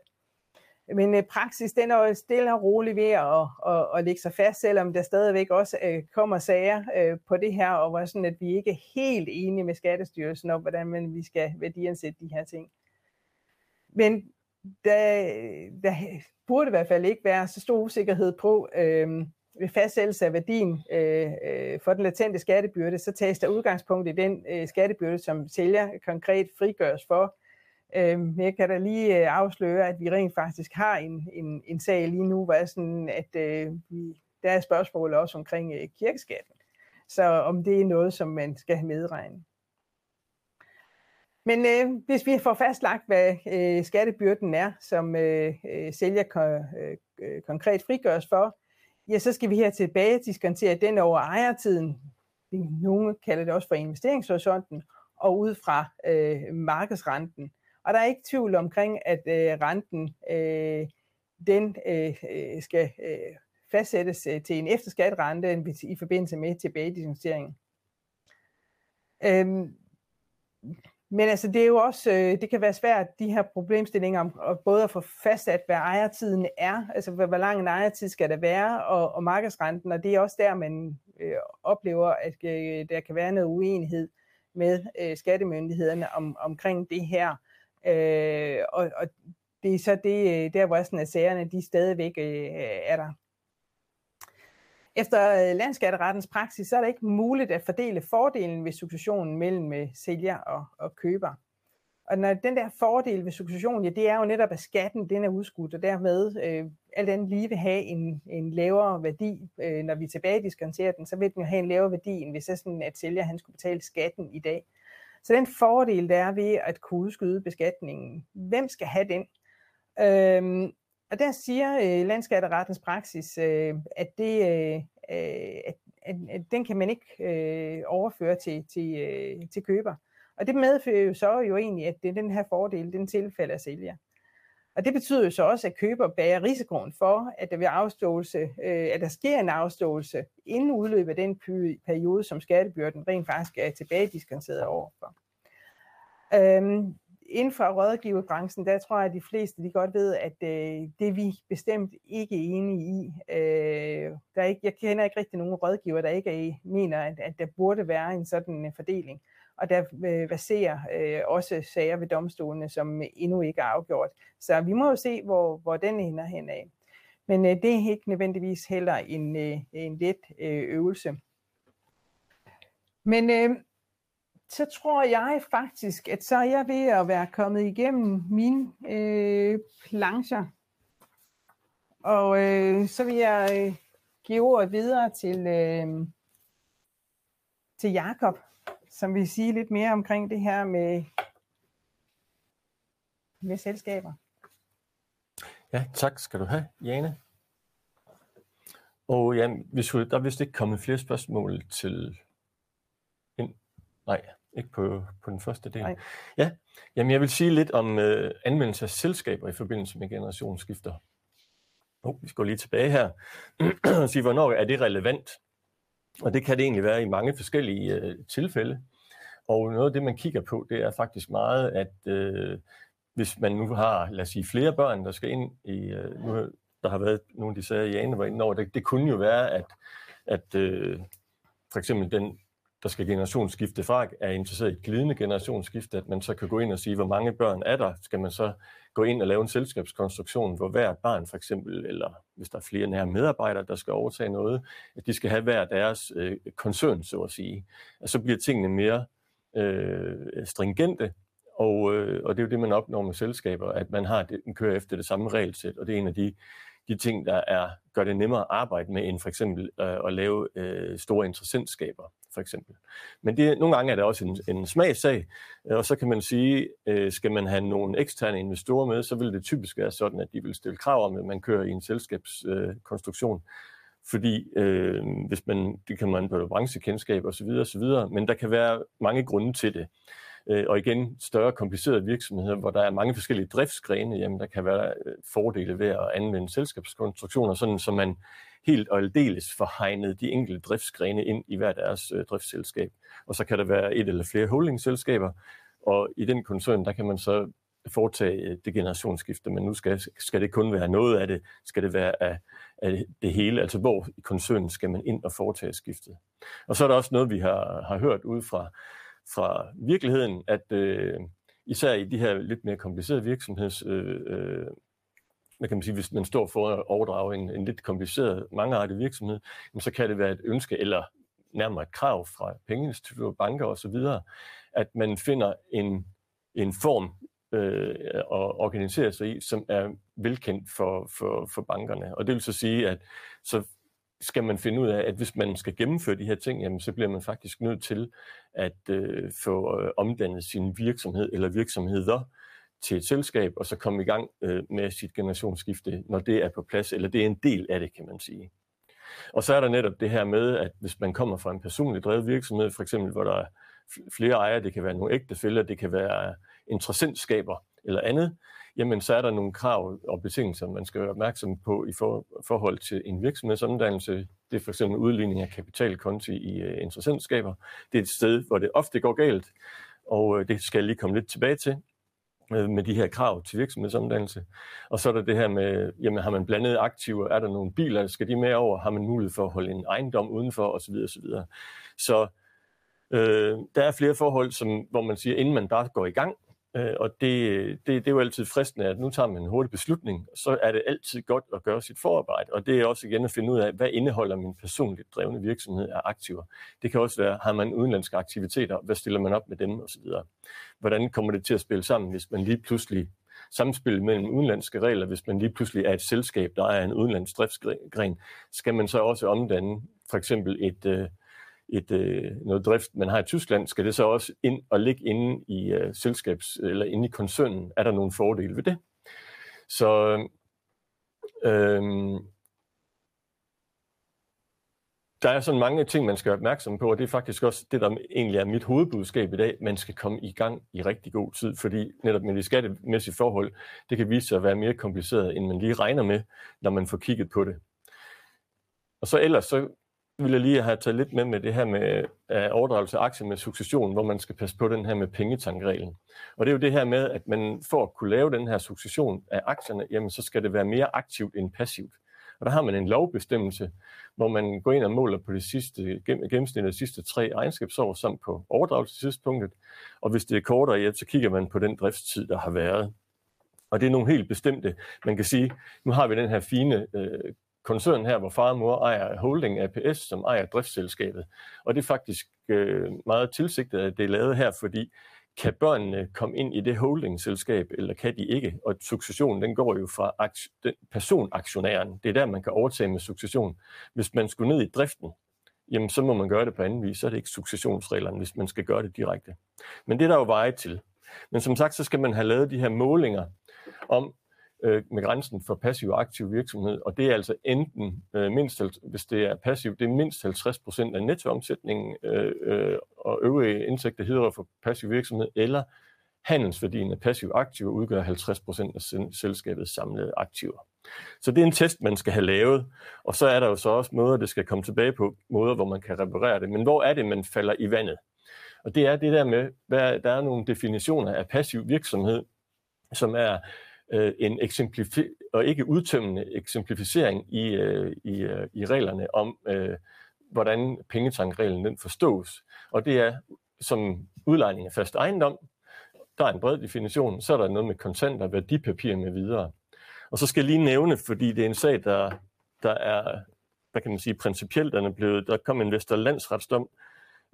Men øh, praksis, den er stille og roligt ved at, at, at lægge sig fast, selvom der stadigvæk også øh, kommer sager øh, på det her, og hvor sådan, at vi ikke er helt enige med Skattestyrelsen om, hvordan man, vi skal værdiansætte de her ting. Men der, der burde i hvert fald ikke være så stor usikkerhed på, øh, ved fastsættelse af værdien øh, øh, for den latente skattebyrde, så tages der udgangspunkt i den øh, skattebyrde, som sælger konkret frigøres for. Øh, jeg kan da lige øh, afsløre, at vi rent faktisk har en, en, en sag lige nu, hvor sådan, at øh, vi, der er spørgsmål også omkring øh, kirkeskatten. Så om det er noget, som man skal have medregnet. Men øh, hvis vi får fastlagt, hvad øh, skattebyrden er, som øh, øh sælger kon- øh, øh, konkret frigøres for, ja, så skal vi her tilbage diskontere den over ejertiden. Nogle kalder det også for investeringshorisonten, og ud fra øh, markedsrenten. Og der er ikke tvivl omkring, at øh, renten øh, den øh, øh skal øh, fastsættes øh, til en efterskatrente i forbindelse med tilbagedistanceringen. Øhm, men altså, det er jo også, øh, det kan være svært, de her problemstillinger om og både at få fastsat, hvad ejertiden er, altså hvor, hvor lang en ejertid skal der være, og, og markedsrenten, og det er også der, man øh, oplever, at øh, der kan være noget uenighed med øh, skattemyndighederne om, omkring det her. Øh, og, og det er så det, øh, der hvor sådan, at sagerne, de stadigvæk øh, er der. Efter øh, landskatterettens praksis, så er det ikke muligt at fordele fordelen ved successionen mellem øh, sælger og, og køber. Og når den der fordel ved succession, ja, det er jo netop, at skatten den er udskudt, og dermed øh, alt andet lige vil have en, en lavere værdi. Øh, når vi tilbage diskonterer den, så vil den jo have en lavere værdi, end hvis sådan, at sælger han skulle betale skatten i dag. Så den fordel, der er ved at kunne udskyde beskatningen, hvem skal have den? Øhm, og der siger øh, landskatterettens praksis, øh, at, det, øh, øh, at, at, at den kan man ikke øh, overføre til, til, øh, til køber. Og det medfører jo så jo egentlig, at det, den her fordel, den tilfælde af sælger. Og det betyder jo så også, at køber bærer risikoen for, at der, ved afståelse, øh, at der sker en afståelse inden udløbet af den periode, som skattebyrden rent faktisk er tilbagediskonteret overfor. Øhm, inden for rådgiverbranchen, der tror jeg, at de fleste de godt ved, at øh, det er vi bestemt ikke enige i. Øh, der er ikke, jeg kender ikke rigtig nogen rådgiver, der ikke er, mener, at, at der burde være en sådan øh, fordeling. Og der øh, baserer øh, også sager ved domstolene, som endnu ikke er afgjort. Så vi må jo se, hvor, hvor den ender hen af. Men øh, det er ikke nødvendigvis heller en, øh, en let øh, øvelse. Men øh, så tror jeg faktisk, at så er jeg ved at være kommet igennem mine øh, plancher. Og øh, så vil jeg øh, give ordet videre til, øh, til Jakob, som vil sige lidt mere omkring det her med, med selskaber. Ja, tak skal du have, Jane. Og ja, hvis du, der er vist ikke kommet flere spørgsmål til... En, nej, ikke på, på den første del. Nej. Ja, jamen jeg vil sige lidt om øh, anvendelse af selskaber i forbindelse med generationsskifter. Oh, vi skal lige tilbage her [clears throat] og sige, hvornår er det relevant? Og det kan det egentlig være i mange forskellige øh, tilfælde. Og noget af det, man kigger på, det er faktisk meget, at øh, hvis man nu har, lad os sige, flere børn, der skal ind i, øh, nu, der har været nogle af de sager, Jane var inde over, det, det kunne jo være, at, at øh, for eksempel den der skal generationsskifte fra, er interesseret i et glidende generationsskifte, at man så kan gå ind og sige, hvor mange børn er der, skal man så gå ind og lave en selskabskonstruktion, hvor hvert barn for eksempel, eller hvis der er flere nære medarbejdere, der skal overtage noget, at de skal have hver deres øh, koncern, så at sige. Og så bliver tingene mere øh, stringente, og, øh, og det er jo det, man opnår med selskaber, at man har det, man kører efter det samme regelsæt, og det er en af de de ting, der er, gør det nemmere at arbejde med, end for eksempel øh, at lave øh, store interessentskaber, for eksempel. Men det, nogle gange er det også en, en smagsag, øh, og så kan man sige, øh, skal man have nogle eksterne investorer med, så vil det typisk være sådan, at de vil stille krav om, at man kører i en selskabskonstruktion, øh, fordi øh, hvis man, det kan man på branchekendskab osv. osv., men der kan være mange grunde til det. Øh, og igen, større komplicerede virksomheder, hvor der er mange forskellige driftsgrene, jamen der kan være øh, fordele ved at anvende selskabskonstruktioner, sådan så man helt og aldeles forhegnet de enkelte driftsgrene ind i hver deres øh, driftsselskab. Og så kan der være et eller flere holdingselskaber, og i den koncern, der kan man så foretage øh, det generationsskifte, men nu skal, skal det kun være noget af det, skal det være af, af det hele, altså hvor i koncernen skal man ind og foretage skiftet. Og så er der også noget, vi har, har hørt ud fra, fra virkeligheden, at øh, især i de her lidt mere komplicerede virksomheds... Øh, øh, hvad kan man sige, hvis man står for at overdrage en, en lidt kompliceret, mangeartet virksomhed, så kan det være et ønske eller nærmere et krav fra pengeinstitutter, banker osv., at man finder en, en form øh, at organisere sig i, som er velkendt for, for, for bankerne. Og det vil så sige, at så skal man finde ud af, at hvis man skal gennemføre de her ting, jamen, så bliver man faktisk nødt til at øh, få øh, omdannet sin virksomhed eller virksomheder til et selskab, og så komme i gang øh, med sit generationsskifte, når det er på plads, eller det er en del af det, kan man sige. Og så er der netop det her med, at hvis man kommer fra en personligt drevet virksomhed, for eksempel hvor der er flere ejere, det kan være nogle ægtefælder, det kan være interessentskaber eller andet, jamen så er der nogle krav og betingelser, man skal være opmærksom på i for, forhold til en virksomhedsomdannelse. Det er for eksempel udligning af kapitalkonti i uh, interessentskaber. Det er et sted, hvor det ofte går galt, og uh, det skal jeg lige komme lidt tilbage til uh, med de her krav til virksomhedsomdannelse. Og så er der det her med, jamen har man blandet aktiver, er der nogle biler, skal de med over, har man mulighed for at holde en ejendom udenfor osv. osv. Så øh, der er flere forhold, som, hvor man siger, inden man bare går i gang, Øh, og det, det, det er jo altid fristende, at nu tager man en hurtig beslutning, så er det altid godt at gøre sit forarbejde. Og det er også igen at finde ud af, hvad indeholder min personligt drevne virksomhed af aktiver. Det kan også være, har man udenlandske aktiviteter, hvad stiller man op med dem osv. Hvordan kommer det til at spille sammen, hvis man lige pludselig samspil mellem udenlandske regler, hvis man lige pludselig er et selskab, der er en udenlandsk driftsgren, skal man så også omdanne for eksempel et, øh, et, øh, noget drift, man har i Tyskland, skal det så også ind og ligge inde i øh, selskabs, eller inde i koncernen? Er der nogle fordele ved det? Så øh, der er sådan mange ting, man skal være opmærksom på, og det er faktisk også det, der egentlig er mit hovedbudskab i dag. Man skal komme i gang i rigtig god tid, fordi netop med de skattemæssige forhold, det kan vise sig at være mere kompliceret, end man lige regner med, når man får kigget på det. Og så ellers så vil jeg lige have taget lidt med med det her med uh, overdragelse af aktier med succession, hvor man skal passe på den her med pengetankreglen. Og det er jo det her med, at man for at kunne lave den her succession af aktierne, jamen så skal det være mere aktivt end passivt. Og der har man en lovbestemmelse, hvor man går ind og måler på det sidste, gennemsnit af de sidste tre egenskabsår, samt på overdragelsestidspunktet. Og hvis det er kortere, ja, så kigger man på den driftstid, der har været. Og det er nogle helt bestemte. Man kan sige, nu har vi den her fine øh, koncernen her, hvor far og mor ejer holding APS, som ejer driftsselskabet. Og det er faktisk øh, meget tilsigtet, at det er lavet her, fordi kan børnene komme ind i det holdingselskab, eller kan de ikke? Og successionen, den går jo fra den personaktionæren. Det er der, man kan overtage med succession. Hvis man skulle ned i driften, jamen så må man gøre det på anden vis. Så er det ikke successionsreglerne, hvis man skal gøre det direkte. Men det er der jo veje til. Men som sagt, så skal man have lavet de her målinger om, øh, med grænsen for passiv og aktiv virksomhed, og det er altså enten øh, mindst, hvis det er passivt, det er mindst 50 procent af nettoomsætningen øh, øh, og øvrige indtægter hedder for passiv virksomhed, eller handelsværdien af passiv aktiver udgør 50 procent af selskabets samlede aktiver. Så det er en test, man skal have lavet, og så er der jo så også måder, det skal komme tilbage på, måder, hvor man kan reparere det. Men hvor er det, man falder i vandet? Og det er det der med, hvad, der er nogle definitioner af passiv virksomhed, som er øh, en eksemplifi- og ikke udtømmende eksemplificering i, øh, i, øh, i reglerne om, øh, hvordan pengetankreglen den forstås. Og det er som udlejning af fast ejendom. Der er en bred definition. Så er der noget med kontanter, værdipapirer med videre. Og så skal jeg lige nævne, fordi det er en sag, der, der er, hvad kan man sige, principielt, den er blevet, der kom en Vesterlandsretsdom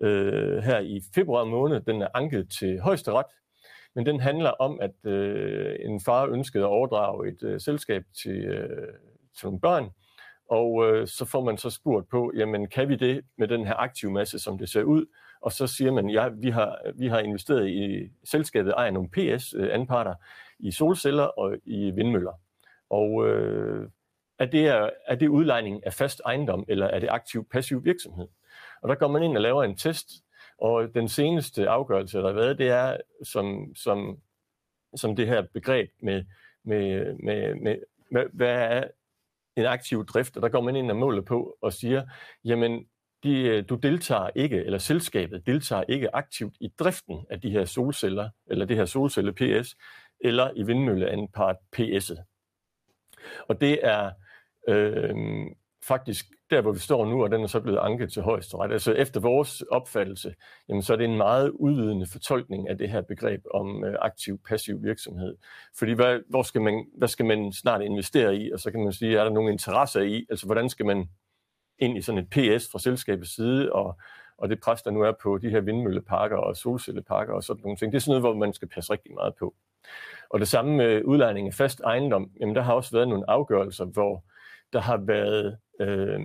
øh, her i februar måned. Den er anket til højesteret, men den handler om, at øh, en far ønskede at overdrage et øh, selskab til, øh, til nogle børn, og øh, så får man så spurgt på, jamen kan vi det med den her aktive masse, som det ser ud? Og så siger man, ja, vi har, vi har investeret i selskabet, ejer nogle PS-anparter øh, i solceller og i vindmøller. Og øh, er, det, er det udlejning af fast ejendom, eller er det aktiv-passiv virksomhed? Og der går man ind og laver en test, og den seneste afgørelse, der har været, det er som, som, som det her begreb med, med, med, med, med hvad er en aktiv drift, og der går man ind og måler på og siger, jamen, de, du deltager ikke, eller selskabet deltager ikke aktivt i driften af de her solceller, eller det her solcelle PS, eller i vindmølleanpart PS'et. Og det er øh, faktisk der, hvor vi står nu, og den er så blevet anket til højesteret. Altså efter vores opfattelse, jamen, så er det en meget udvidende fortolkning af det her begreb om øh, aktiv-passiv virksomhed. Fordi hvad, hvor skal man, hvad skal man snart investere i? Og så kan man sige, er der nogle interesser i? Altså hvordan skal man ind i sådan et PS fra selskabets side, og, og det pres, der nu er på de her vindmølleparker og solcelleparker og sådan nogle ting, det er sådan noget, hvor man skal passe rigtig meget på. Og det samme med udlejning af fast ejendom, jamen der har også været nogle afgørelser, hvor der har været øh,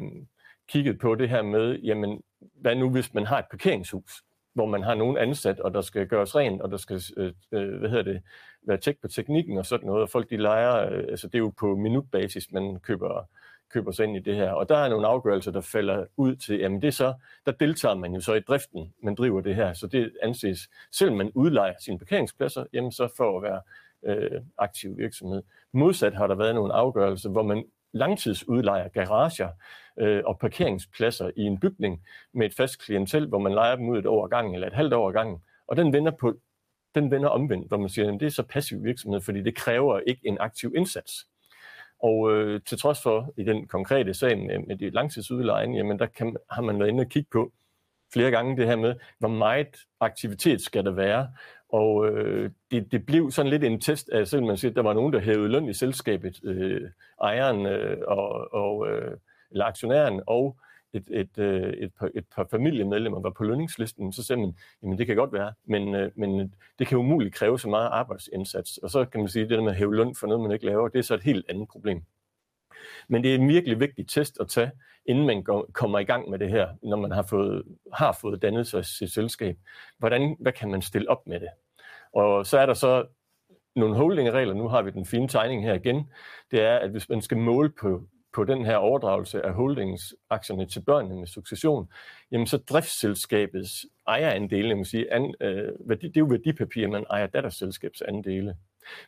kigget på det her med, jamen, hvad nu hvis man har et parkeringshus, hvor man har nogen ansat, og der skal gøres rent, og der skal øh, øh, hvad hedder det, være tjek på teknikken og sådan noget, og folk de leger, øh, altså det er jo på minutbasis, man køber, køber sig ind i det her, og der er nogle afgørelser, der falder ud til, jamen det er så, der deltager man jo så i driften, man driver det her, så det anses, selvom man udlejer sine parkeringspladser, jamen så for at være øh, aktiv virksomhed. Modsat har der været nogle afgørelser, hvor man langtidsudlejer garager øh, og parkeringspladser i en bygning med et fast klientel, hvor man lejer dem ud et år gangen eller et halvt år gangen. Og den vender, på, den vender omvendt, hvor man siger, at det er så passiv virksomhed, fordi det kræver ikke en aktiv indsats. Og øh, til trods for i den konkrete sag med, med de langtidsudlejning, jamen der kan, har man været inde og kigge på flere gange det her med, hvor meget aktivitet skal der være, og øh, det, det blev sådan lidt en test af, selvom man siger, at der var nogen, der hævede løn i selskabet, øh, ejeren øh, og, og, øh, eller aktionæren og et, et, øh, et, par, et par familiemedlemmer var på lønningslisten, så sagde man, jamen det kan godt være, men, øh, men det kan umuligt kræve så meget arbejdsindsats. Og så kan man sige, at det der med at hæve løn for noget, man ikke laver, det er så et helt andet problem. Men det er en virkelig vigtig test at tage, inden man går, kommer i gang med det her, når man har fået, har fået dannet sig sit selskab. Hvordan, hvad kan man stille op med det? Og så er der så nogle holdingregler, nu har vi den fine tegning her igen, det er, at hvis man skal måle på, på den her overdragelse af holdingsaktierne til børnene med succession, jamen så driftsselskabets ejerandele, jeg må sige, an, øh, værdi, det er jo værdipapir, man ejer datterselskabsandele.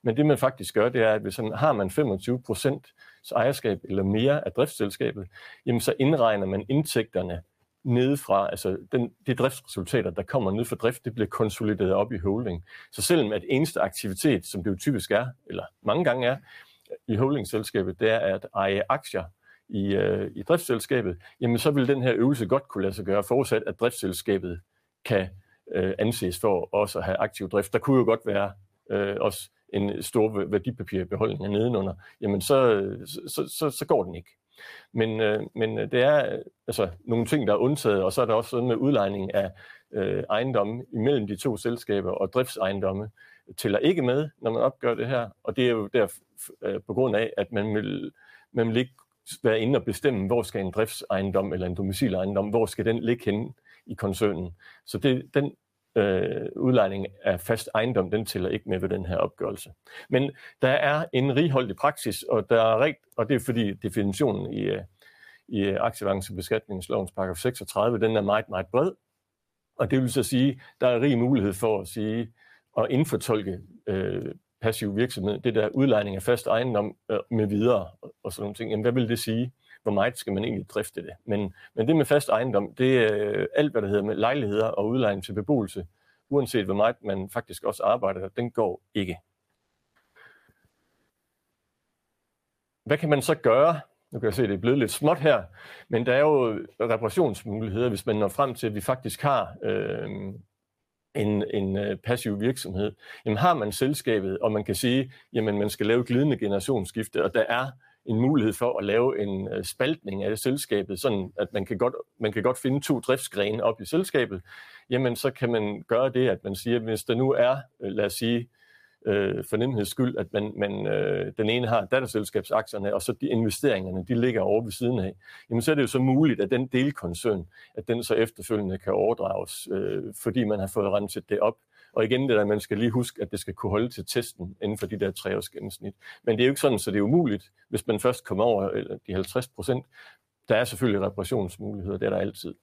Men det man faktisk gør, det er, at hvis man, har man 25 procent ejerskab eller mere af driftsselskabet, jamen så indregner man indtægterne nedefra, altså den, de driftsresultater, der kommer ned fra drift, det bliver konsolideret op i holding. Så selvom at eneste aktivitet, som det jo typisk er, eller mange gange er, i holdingselskabet, det er at eje aktier i, øh, i driftsselskabet, jamen så vil den her øvelse godt kunne lade sig gøre, forudsat at driftsselskabet kan øh, anses for også at have aktiv drift. Der kunne jo godt være øh, også en stor værdipapirbeholdning nedenunder, jamen så, så, så, så går den ikke. Men, øh, men øh, det er øh, altså nogle ting, der er undtaget, og så er der også sådan med udlejning af øh, ejendomme imellem de to selskaber og driftsejendomme tæller ikke med, når man opgør det her, og det er jo der øh, på grund af, at man vil, man vil ikke være inde og bestemme, hvor skal en driftsejendom eller en domicilejendom, hvor skal den ligge henne i koncernen. Så det, den øh, udlejning af fast ejendom, den tæller ikke med ved den her opgørelse. Men der er en righoldig praksis, og, der er rigt, og det er fordi definitionen i, øh, i aktieavancebeskatningslovens paragraf 36, den er meget, meget bred. Og det vil så sige, der er rig mulighed for at sige og indfortolke øh, passiv virksomhed, det der udlejning af fast ejendom øh, med videre og sådan nogle ting. Jamen, hvad vil det sige? Hvor meget skal man egentlig drifte det. Men, men det med fast ejendom, det er alt, hvad der hedder med lejligheder og udlejning til beboelse, uanset hvor meget man faktisk også arbejder, den går ikke. Hvad kan man så gøre? Nu kan jeg se, at det er blevet lidt småt her, men der er jo reparationsmuligheder, hvis man når frem til, at vi faktisk har øh, en, en øh, passiv virksomhed. Jamen har man selskabet, og man kan sige, jamen man skal lave glidende generationsskifte, og der er en mulighed for at lave en øh, spaltning af selskabet, sådan at man kan, godt, man kan godt finde to driftsgrene op i selskabet, jamen så kan man gøre det, at man siger, at hvis der nu er, øh, lad os sige, øh, for nemheds skyld, at man, man, øh, den ene har datterselskabsaktierne, og så de investeringerne, de ligger over ved siden af, jamen så er det jo så muligt, at den delkoncern, at den så efterfølgende kan overdrages, øh, fordi man har fået renset det op. Og igen det der, man skal lige huske, at det skal kunne holde til testen inden for de der tre års gennemsnit. Men det er jo ikke sådan, så det er umuligt, hvis man først kommer over de 50 procent. Der er selvfølgelig reparationsmuligheder, det er der altid.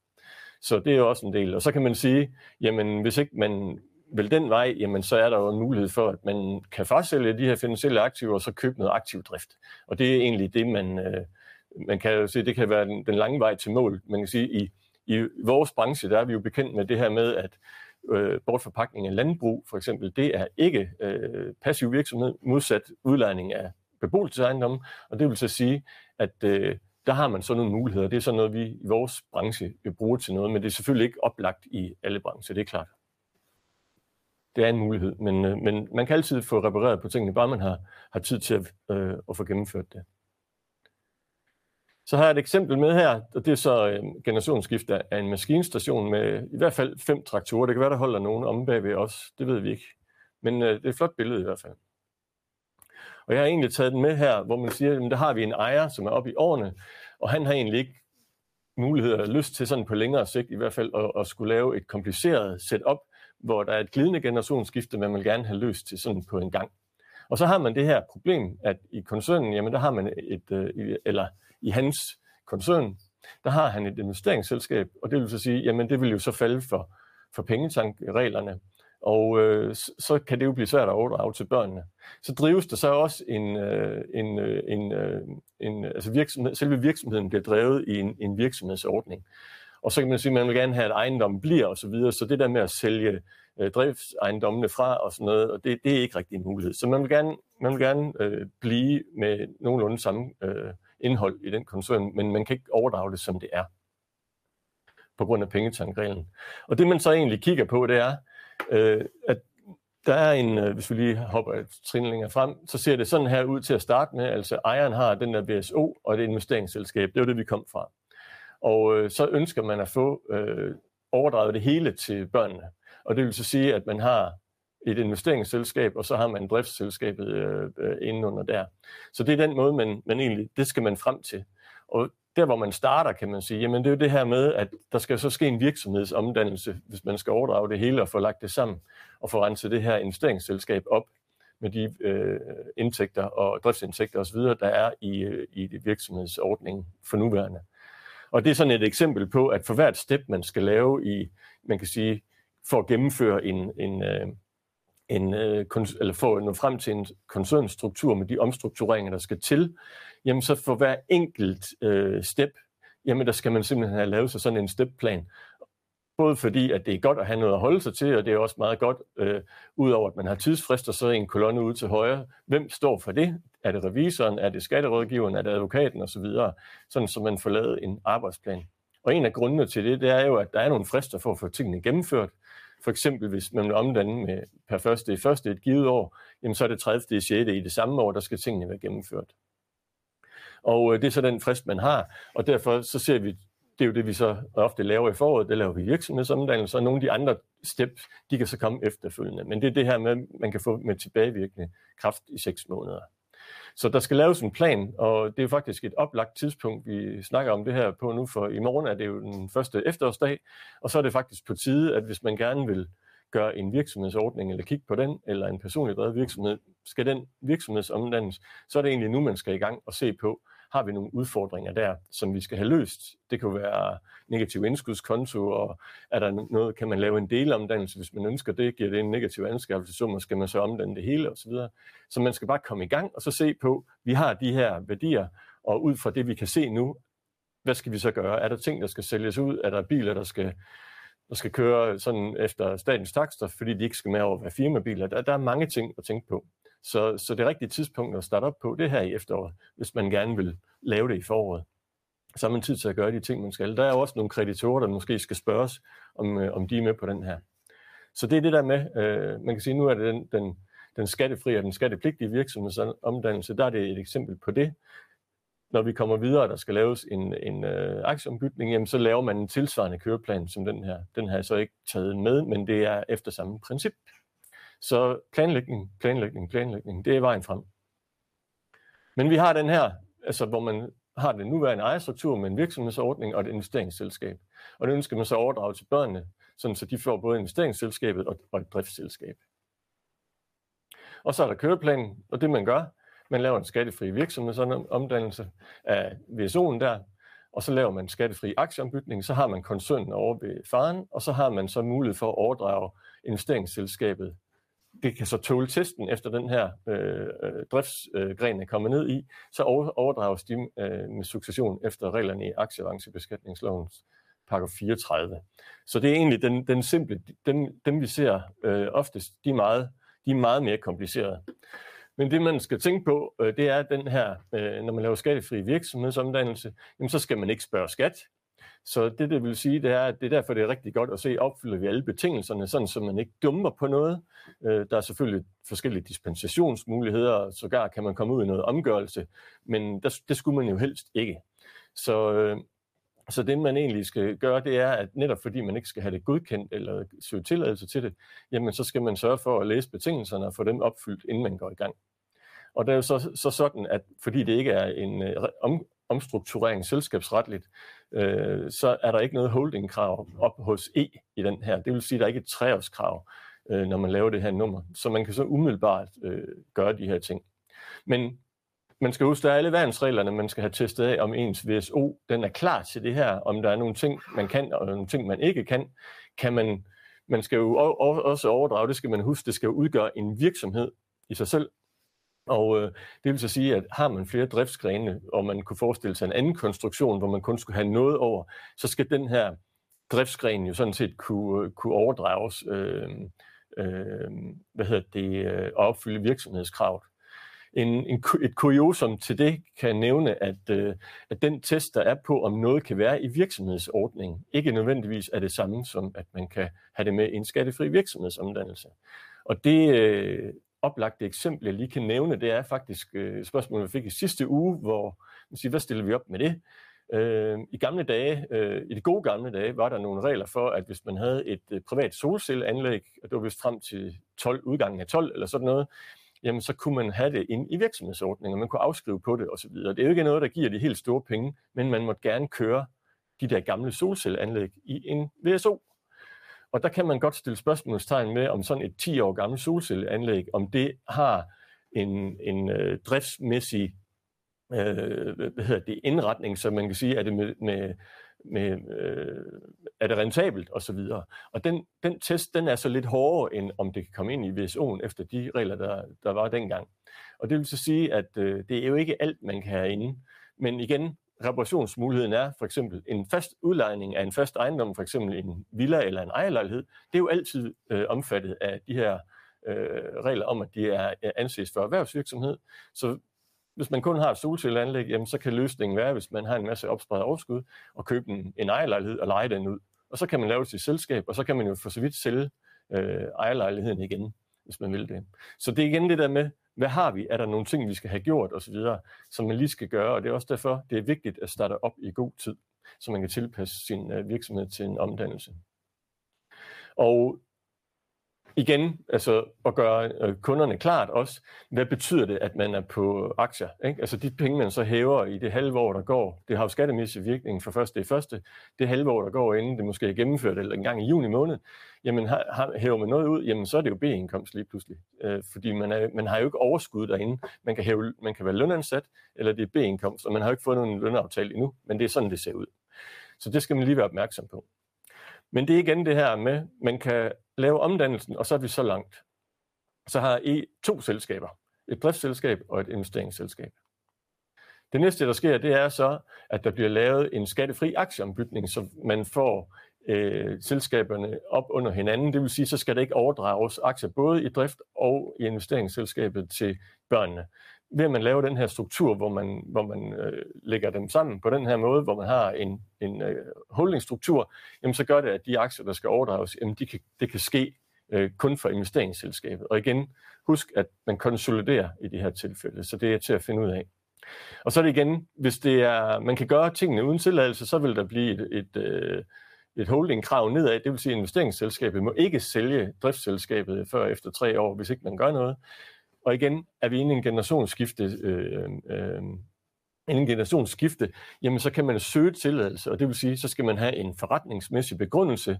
Så det er jo også en del. Og så kan man sige, jamen hvis ikke man vil den vej, jamen så er der jo en mulighed for, at man kan frasælge de her finansielle aktiver, og så købe noget aktiv drift. Og det er egentlig det, man, øh, man kan jo se, det kan være den, den lange vej til mål. Man kan sige, i, i vores branche, der er vi jo bekendt med det her med, at øh, bortforpakning af landbrug, for eksempel, det er ikke øh, passiv virksomhed, modsat udlejning af beboelsesejendomme, og det vil så sige, at øh, der har man sådan nogle muligheder. Det er sådan noget, vi i vores branche vil bruge til noget, men det er selvfølgelig ikke oplagt i alle brancher, det er klart. Det er en mulighed, men, øh, men man kan altid få repareret på tingene, bare man har, har tid til at, øh, at få gennemført det. Så har jeg et eksempel med her, og det er så øh, generationsskifte af en maskinstation med i hvert fald fem traktorer. Det kan være, der holder nogen om bagved os, det ved vi ikke. Men øh, det er et flot billede i hvert fald. Og jeg har egentlig taget den med her, hvor man siger, at der har vi en ejer, som er oppe i årene, og han har egentlig ikke mulighed eller lyst til sådan på længere sigt i hvert fald at, at skulle lave et kompliceret setup, hvor der er et glidende generationsskifte, man vil gerne have løst til sådan på en gang. Og så har man det her problem, at i koncernen, jamen der har man et, øh, eller i hans koncern, der har han et investeringsselskab, og det vil så sige, jamen det vil jo så falde for, for pengetankreglerne, og øh, så kan det jo blive svært at overdrage til børnene. Så drives der så også en, øh, en, øh, en, øh, en altså virksomhed, selve virksomheden bliver drevet i en, en virksomhedsordning. Og så kan man sige, at man vil gerne have, at ejendommen bliver og så videre, så det der med at sælge øh, driftsejendommene fra og sådan noget, og det, det er ikke rigtig en mulighed. Så man vil gerne, man vil gerne øh, blive med nogenlunde samme øh, indhold i den koncern, men man kan ikke overdrage det, som det er på grund af pengetankreglen. Og det man så egentlig kigger på, det er, øh, at der er en, øh, hvis vi lige hopper et trin længere frem, så ser det sådan her ud til at starte med. Altså ejeren har den der BSO og det investeringsselskab. Det var det, vi kom fra. Og øh, så ønsker man at få øh, overdraget det hele til børnene. Og det vil så sige, at man har et investeringsselskab, og så har man driftsselskabet øh, øh, indenunder der. Så det er den måde, man, man egentlig, det skal man frem til. Og der, hvor man starter, kan man sige, jamen det er jo det her med, at der skal så ske en virksomhedsomdannelse, hvis man skal overdrage det hele og få lagt det sammen, og få renset det her investeringsselskab op med de øh, indtægter og driftsindtægter osv., der er i, øh, i virksomhedsordningen for nuværende. Og det er sådan et eksempel på, at for hvert step, man skal lave i, man kan sige, for at gennemføre en, en, øh, en, øh, eller få nå frem til en koncernstruktur med de omstruktureringer, der skal til, jamen så for hver enkelt øh, step, jamen der skal man simpelthen have lavet sig sådan en stepplan. Både fordi, at det er godt at have noget at holde sig til, og det er også meget godt, øh, udover at man har tidsfrister, så er en kolonne ude til højre. Hvem står for det? Er det revisoren? Er det skatterådgiveren? Er det advokaten? osv. Så sådan, så man får lavet en arbejdsplan. Og en af grundene til det, det er jo, at der er nogle frister for at få tingene gennemført. For eksempel, hvis man vil omdanne med per første i første et givet år, jamen så er det 30. i 6. i det samme år, der skal tingene være gennemført. Og øh, det er så den frist, man har, og derfor så ser vi, det er jo det, vi så ofte laver i foråret, det laver vi virksomhedsomdannelser, og nogle af de andre steps, de kan så komme efterfølgende. Men det er det her med, man kan få med tilbagevirkende kraft i seks måneder. Så der skal laves en plan, og det er jo faktisk et oplagt tidspunkt, vi snakker om det her på nu, for i morgen er det jo den første efterårsdag, og så er det faktisk på tide, at hvis man gerne vil gøre en virksomhedsordning, eller kigge på den, eller en personlig drevet virksomhed, skal den virksomhedsomdannes, så er det egentlig nu, man skal i gang og se på, har vi nogle udfordringer der, som vi skal have løst. Det kan være negativ indskudskonto, og er der noget, kan man lave en delomdannelse, hvis man ønsker det, giver det en negativ anskaffelsessum, og skal man så omdanne det hele osv. Så, så man skal bare komme i gang og så se på, vi har de her værdier, og ud fra det, vi kan se nu, hvad skal vi så gøre? Er der ting, der skal sælges ud? Er der biler, der skal der skal køre sådan efter statens takster, fordi de ikke skal med over at være firmabiler. Der, der er mange ting at tænke på. Så, så det rigtige tidspunkt at starte op på, det er her i efteråret, hvis man gerne vil lave det i foråret. Så har man tid til at gøre de ting, man skal. Der er jo også nogle kreditorer, der måske skal spørges, om, øh, om de er med på den her. Så det er det der med, øh, man kan sige, nu er det den, den, den skattefri og den skattepligtige virksomhedsomdannelse, der er det et eksempel på det. Når vi kommer videre, der skal laves en, en øh, aktieombytning, jamen, så laver man en tilsvarende køreplan som den her. Den har jeg så ikke taget med, men det er efter samme princip. Så planlægning, planlægning, planlægning, det er vejen frem. Men vi har den her, altså hvor man har den nuværende ejerstruktur med en virksomhedsordning og et investeringsselskab. Og det ønsker man så overdrage til børnene, sådan så de får både investeringsselskabet og et driftsselskab. Og så er der køreplanen, og det man gør, man laver en skattefri virksomhedsomdannelse af VSO'en der, og så laver man skattefri aktieombytning, så har man koncernen over ved faren, og så har man så mulighed for at overdrage investeringsselskabet. Det kan så tåle testen efter den her øh, øh driftsgren er kommet ned i, så overdrages de øh, med succession efter reglerne i aktieavancebeskatningslovens paragraf 34. Så det er egentlig den, den simple, dem, dem vi ser øh, oftest, de er, meget, de er meget mere komplicerede. Men det man skal tænke på, øh, det er den her, øh, når man laver skattefri virksomhedsomdannelse, jamen så skal man ikke spørge skat. Så det, det vil sige, det er, at det er derfor, det er rigtig godt at se, opfylder vi alle betingelserne, sådan så man ikke dummer på noget. Øh, der er selvfølgelig forskellige dispensationsmuligheder, og sågar kan man komme ud i noget omgørelse, men der, det skulle man jo helst ikke. Så, øh, så det, man egentlig skal gøre, det er, at netop fordi man ikke skal have det godkendt eller søge tilladelse til det, jamen så skal man sørge for at læse betingelserne og få dem opfyldt, inden man går i gang. Og det er jo så, så sådan, at fordi det ikke er en øh, om, omstrukturering selskabsretligt, øh, så er der ikke noget holdingkrav op hos E i den her. Det vil sige, at der er ikke et treårskrav, øh, når man laver det her nummer. Så man kan så umiddelbart øh, gøre de her ting. Men man skal huske, der er alle værnsreglerne, man skal have testet af, om ens VSO den er klar til det her, om der er nogle ting, man kan, og nogle ting, man ikke kan. kan man, man skal jo også overdrage, det skal man huske, det skal jo udgøre en virksomhed i sig selv. Og øh, det vil så sige, at har man flere driftsgrene, og man kunne forestille sig en anden konstruktion, hvor man kun skulle have noget over, så skal den her driftsgren jo sådan set kunne, øh, kunne overdrages, øh, øh, hvad hedder det, øh, opfylde virksomhedskravet. En, en, et kuriosum til det kan nævne, at, øh, at den test, der er på, om noget kan være i virksomhedsordningen, ikke nødvendigvis er det samme som, at man kan have det med i en skattefri virksomhedsomdannelse. Og det øh, oplagte eksempel, jeg lige kan nævne, det er faktisk øh, spørgsmålet, vi fik i sidste uge, hvor man siger, hvad stiller vi op med det? Øh, I gamle dage, øh, i de gode gamle dage, var der nogle regler for, at hvis man havde et øh, privat solcelleanlæg, og det var vist frem til 12, udgangen af 12 eller sådan noget, jamen så kunne man have det ind i virksomhedsordninger, man kunne afskrive på det osv. Det er jo ikke noget, der giver de helt store penge, men man måtte gerne køre de der gamle solcelleanlæg i en VSO. Og der kan man godt stille spørgsmålstegn med, om sådan et 10 år gammelt solcelleanlæg, om det har en, en øh, driftsmæssig øh, hvad hedder det, indretning, så man kan sige, at det med, med, med øh, er det rentabelt og så videre. Og den, den test, den er så lidt hårdere, end om det kan komme ind i VSO'en efter de regler, der, der var dengang. Og det vil så sige, at øh, det er jo ikke alt, man kan have inde. Men igen, reparationsmuligheden er for eksempel en fast udlejning af en fast ejendom, for eksempel en villa eller en ejerlejlighed. Det er jo altid øh, omfattet af de her øh, regler om, at de er øh, anses for erhvervsvirksomhed. Så hvis man kun har et solcelleanlæg, jamen, så kan løsningen være, hvis man har en masse opspredt overskud, og købe en, en ejerlejlighed og lege den ud. Og så kan man lave det til selskab, og så kan man jo for så vidt sælge øh, ejerlejligheden igen, hvis man vil det. Så det er igen det der med, hvad har vi? Er der nogle ting, vi skal have gjort osv., som man lige skal gøre? Og det er også derfor, det er vigtigt at starte op i god tid, så man kan tilpasse sin øh, virksomhed til en omdannelse. Og igen, altså at gøre øh, kunderne klart også, hvad betyder det, at man er på aktier? Ikke? Altså de penge, man så hæver i det halve år, der går, det har jo skattemæssig virkning for første i første, det halve år, der går, inden det måske er gennemført, eller en gang i juni måned, jamen har, har, hæver man noget ud, jamen så er det jo B-indkomst lige pludselig. Øh, fordi man, er, man har jo ikke overskud derinde. Man kan, hæve, man kan være lønansat, eller det er B-indkomst, og man har jo ikke fået nogen lønaftale endnu, men det er sådan, det ser ud. Så det skal man lige være opmærksom på. Men det er igen det her med, man kan lave omdannelsen, og så er vi så langt. Så har I to selskaber. Et driftsselskab og et investeringsselskab. Det næste, der sker, det er så, at der bliver lavet en skattefri aktieombygning, så man får øh, selskaberne op under hinanden. Det vil sige, så skal der ikke overdrages aktier både i drift og i investeringsselskabet til børnene ved at man laver den her struktur, hvor man, hvor man øh, lægger dem sammen på den her måde, hvor man har en, en øh, holdingstruktur, jamen så gør det, at de aktier, der skal overdrages, jamen de kan, det kan ske øh, kun for investeringsselskabet. Og igen, husk, at man konsoliderer i de her tilfælde, så det er til at finde ud af. Og så er det igen, hvis det er, man kan gøre tingene uden tilladelse, så vil der blive et, et, øh, et holdingkrav nedad, det vil sige, at investeringsselskabet må ikke sælge driftsselskabet før efter tre år, hvis ikke man gør noget. Og igen er vi inde i en generationsskifte, øh, øh, en generationsskifte, jamen så kan man søge tilladelse, og det vil sige, så skal man have en forretningsmæssig begrundelse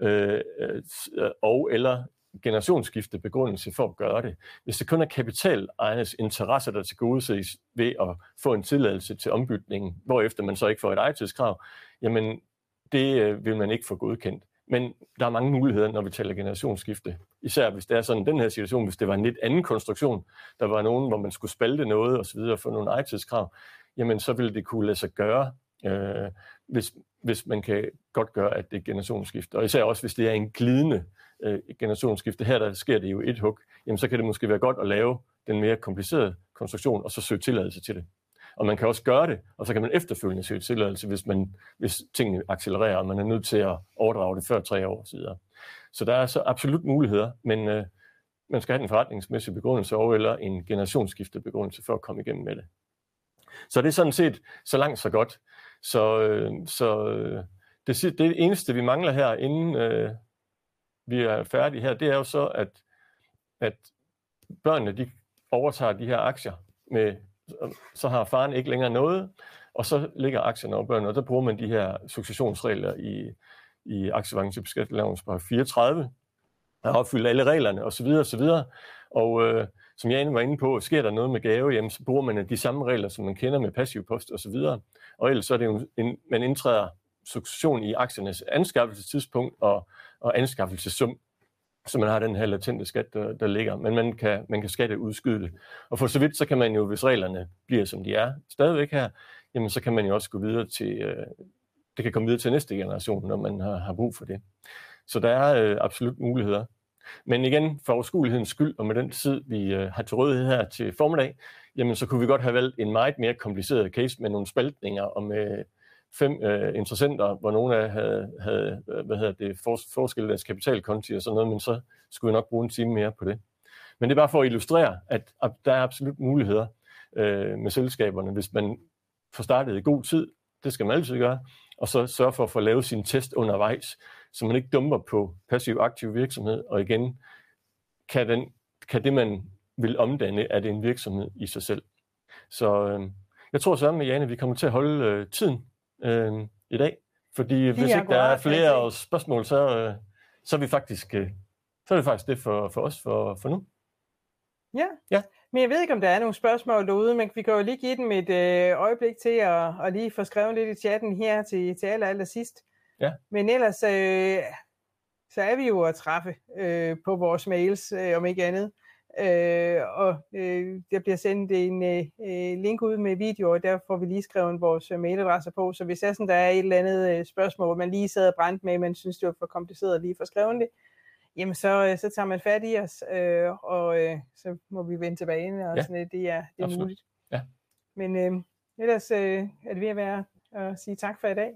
øh, øh og eller generationsskifte begrundelse for at gøre det. Hvis det kun er kapitalejernes interesser, der til gode ses ved at få en tilladelse til ombytningen, hvorefter man så ikke får et ejertidskrav, jamen det øh, vil man ikke få godkendt. Men der er mange muligheder, når vi taler generationsskifte. Især hvis det er sådan den her situation, hvis det var en lidt anden konstruktion, der var nogen, hvor man skulle spalte noget osv. og få nogle ejetidskrav, jamen så ville det kunne lade sig gøre, øh, hvis, hvis man kan godt gøre, at det er generationsskifte. Og især også, hvis det er en glidende øh, generationsskifte. Her der sker det jo et hug. Jamen så kan det måske være godt at lave den mere komplicerede konstruktion, og så søge tilladelse til det. Og man kan også gøre det, og så kan man efterfølgende søge tilladelse, hvis, man, hvis tingene accelererer, og man er nødt til at overdrage det før tre år siden. Så der er så absolut muligheder, men øh, man skal have en forretningsmæssig begrundelse over, eller en generationsskiftebegrundelse for at komme igennem med det. Så det er sådan set så langt så godt. Så, øh, så øh, det, det eneste, vi mangler her, inden øh, vi er færdige her, det er jo så, at, at børnene de overtager de her aktier med så har faren ikke længere noget, og så ligger aktierne over børnene, og der bruger man de her successionsregler i, i aktievangsbeskattelovens 34, der opfylder alle reglerne osv. osv. Og øh, som Jan var inde på, sker der noget med gave, jamen, så bruger man de samme regler, som man kender med passiv post osv. Og, og ellers så er det jo en, man indtræder succession i aktiernes anskaffelsestidspunkt og, og anskaffelsessum så man har den her latente skat, der, der ligger. Men man kan, man kan skatte udskyde det. Og for så vidt, så kan man jo, hvis reglerne bliver, som de er stadigvæk her, jamen så kan man jo også gå videre til, øh, det kan komme videre til næste generation, når man har, har brug for det. Så der er øh, absolut muligheder. Men igen, for overskuelighedens skyld, og med den tid, vi øh, har til rådighed her til formiddag, jamen så kunne vi godt have valgt en meget mere kompliceret case med nogle spaltninger og med fem øh, interessenter, hvor nogle af havde, havde øh, hvad hedder det, for, forskellet deres kapitalkonti og sådan noget, men så skulle jeg nok bruge en time mere på det. Men det er bare for at illustrere, at, at der er absolut muligheder øh, med selskaberne, hvis man får startet i god tid, det skal man altid gøre, og så sørge for at få lavet sin test undervejs, så man ikke dumper på passiv-aktiv virksomhed, og igen, kan, den, kan det, man vil omdanne, er det en virksomhed i sig selv. Så øh, jeg tror sammen med Jane, vi kommer til at holde øh, tiden øh, i dag. Fordi hvis ikke der er flere spørgsmål, så, øh, så er vi faktisk øh, så er det faktisk det for, for os for, for nu. Ja. ja, men jeg ved ikke, om der er nogle spørgsmål derude, men vi kan jo lige give dem et øh, øjeblik til at, at lige få skrevet lidt i chatten her til, til aller, aller sidst. Ja. Men ellers, øh, så er vi jo at træffe øh, på vores mails, øh, om ikke andet. Øh, og øh, der bliver sendt en øh, øh, link ud med video, og der får vi lige skrevet vores øh, mailadresser på. Så hvis der, sådan, der er et eller andet øh, spørgsmål, hvor man lige sad og brændt med, men synes, det var for kompliceret lige få skrevet det, jamen så, øh, så tager man fat i os, øh, og øh, så må vi vende tilbage, og ja. sådan, det er, det er muligt. Ja. Men øh, ellers øh, er det ved at være at sige tak for i dag.